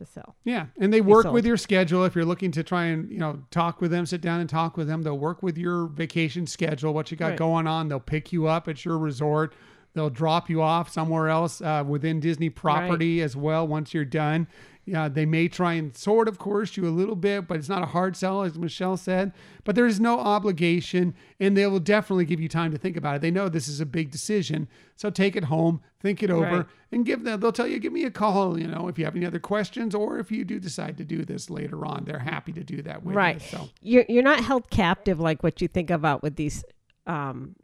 Speaker 2: to sell
Speaker 1: Yeah, and they work with your schedule. If you're looking to try and you know talk with them, sit down and talk with them, they'll work with your vacation schedule, what you got
Speaker 2: Right.
Speaker 1: going on. They'll pick you up at your resort. They'll drop you off somewhere else uh, within Disney property as well. Once you're done, yeah, they may try and sort of course you a little bit, but it's not a hard sell, as Michelle said. But there is no obligation, and they will definitely give you time to think about it. They know this is a big decision, so take it home, think it over,
Speaker 2: Right.
Speaker 1: and give them. They'll tell you, give me a call. You know, if you have any other questions, or if you do decide to do this later on, they're happy to do that with
Speaker 2: right
Speaker 1: you. So
Speaker 2: you're you're not held captive like what you think about with these um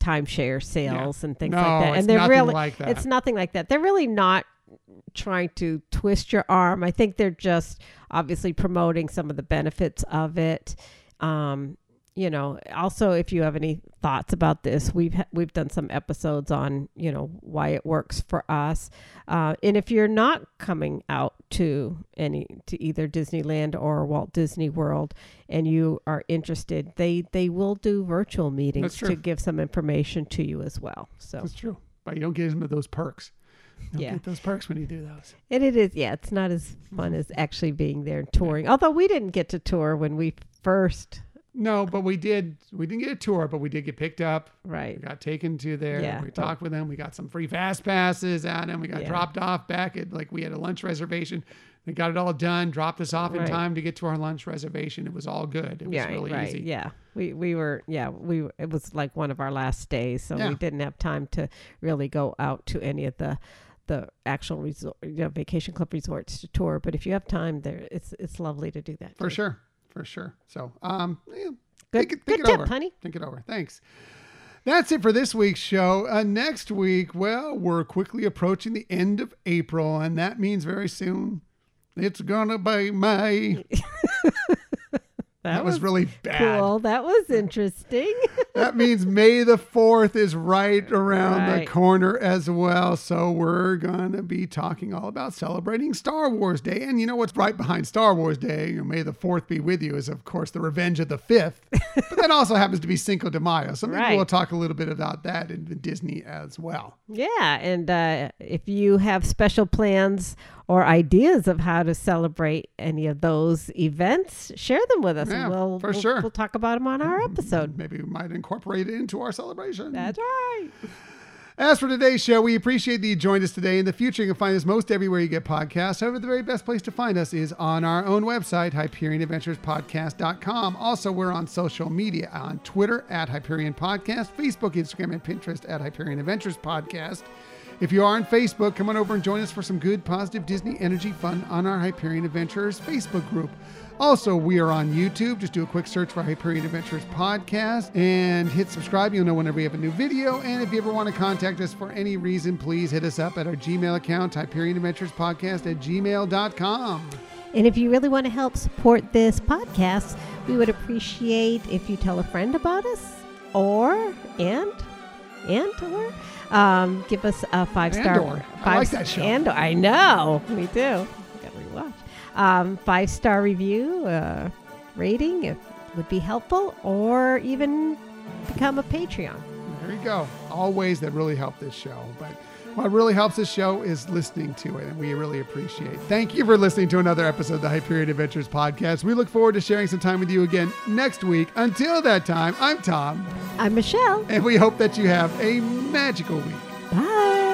Speaker 2: timeshare sales and things
Speaker 1: No,
Speaker 2: like that
Speaker 1: it's
Speaker 2: and they're really
Speaker 1: like that.
Speaker 2: it's nothing like that they're really not trying to twist your arm. I think they're just obviously promoting some of the benefits of it. Um you know also if you have any thoughts about this we've ha- we've done some episodes on you know why it works for us. Uh, and if you're not coming out to any to either disneyland or walt disney world and you are interested they they will do virtual meetings to give some information to you as well. So
Speaker 1: that's true. But you don't get into those perks. You don't
Speaker 2: Yeah.
Speaker 1: get those perks when you do those.
Speaker 2: and it is yeah it's not as fun as actually being there and touring although we didn't get to tour when we first
Speaker 1: No, but we did. We didn't get a tour, but we did get picked up. We
Speaker 2: right
Speaker 1: got taken to there.
Speaker 2: Yeah,
Speaker 1: we talked with them. We got some free fast passes out, and we got
Speaker 2: Yeah.
Speaker 1: dropped off back at like we had a lunch reservation. They got it all done, dropped us off in
Speaker 2: Right.
Speaker 1: time to get to our lunch reservation. It was all good. It was
Speaker 2: yeah,
Speaker 1: really
Speaker 2: right.
Speaker 1: easy.
Speaker 2: Yeah, we we were yeah we it was like one of our last days, so
Speaker 1: Yeah.
Speaker 2: we didn't have time to really go out to any of the the actual resort, you know, vacation club resorts to tour. But if you have time, there it's it's lovely to do that
Speaker 1: For
Speaker 2: too.
Speaker 1: sure. For sure. So, um, yeah,
Speaker 2: Good,
Speaker 1: think it,
Speaker 2: good
Speaker 1: it
Speaker 2: tip,
Speaker 1: over.
Speaker 2: honey.
Speaker 1: Think it over. Thanks. That's it for this week's show. Uh, next week, well, we're quickly approaching the end of April, and that means very soon it's gonna be May. *laughs* That, was, really bad.
Speaker 2: cool. That was interesting. *laughs*
Speaker 1: that means May the 4th is right around the corner as well. So we're going to be talking all about celebrating Star Wars Day. And you know what's right behind Star Wars Day? May the 4th be with you is, of course, the Revenge of the 5th. *laughs* but that also happens to be Cinco de Mayo. So maybe
Speaker 2: Right.
Speaker 1: we'll talk a little bit about that in Disney as well.
Speaker 2: Yeah, and uh, if you have special plans or ideas of how to celebrate any of those events, share them with us,
Speaker 1: Yeah,
Speaker 2: and we'll
Speaker 1: for
Speaker 2: we'll,
Speaker 1: sure.
Speaker 2: we'll talk about them on our mm-hmm. episode.
Speaker 1: Maybe we might incorporate it into our celebration.
Speaker 2: That's right.
Speaker 1: As for today's show, we appreciate that you joined us today. In the future, you can find us most everywhere you get podcasts. However, the very best place to find us is on our own website, HyperionAdventuresPodcast.com. Also, we're on social media on Twitter at Hyperion Podcast, Facebook, Instagram, and Pinterest at Hyperion Adventures Podcast. If you are on Facebook, come on over and join us for some good, positive Disney energy fun on our Hyperion Adventurers Facebook group. Also, we are on YouTube. Just do a quick search for Hyperion Adventures Podcast and hit subscribe. You'll know whenever we have a new video. And if you ever want to contact us for any reason, please hit us up at our Gmail account, Hyperion Adventures Podcast at gmail.com.
Speaker 2: And if you really want to help support this podcast, we would appreciate if you tell a friend about us, or and and or um, give us a five star.
Speaker 1: And/or. I like that show.
Speaker 2: And I know Me too. Got to rewatch. Um, five star review, uh, rating it would be helpful, or even become a Patreon.
Speaker 1: There you go. All ways that really help this show. But what really helps this show is listening to it, and we really appreciate. Thank you for listening to another episode of the Hyperion Adventures podcast. We look forward to sharing some time with you again next week. Until that time, I'm Tom,
Speaker 2: I'm Michelle.
Speaker 1: and we hope that you have a magical week.
Speaker 2: Bye.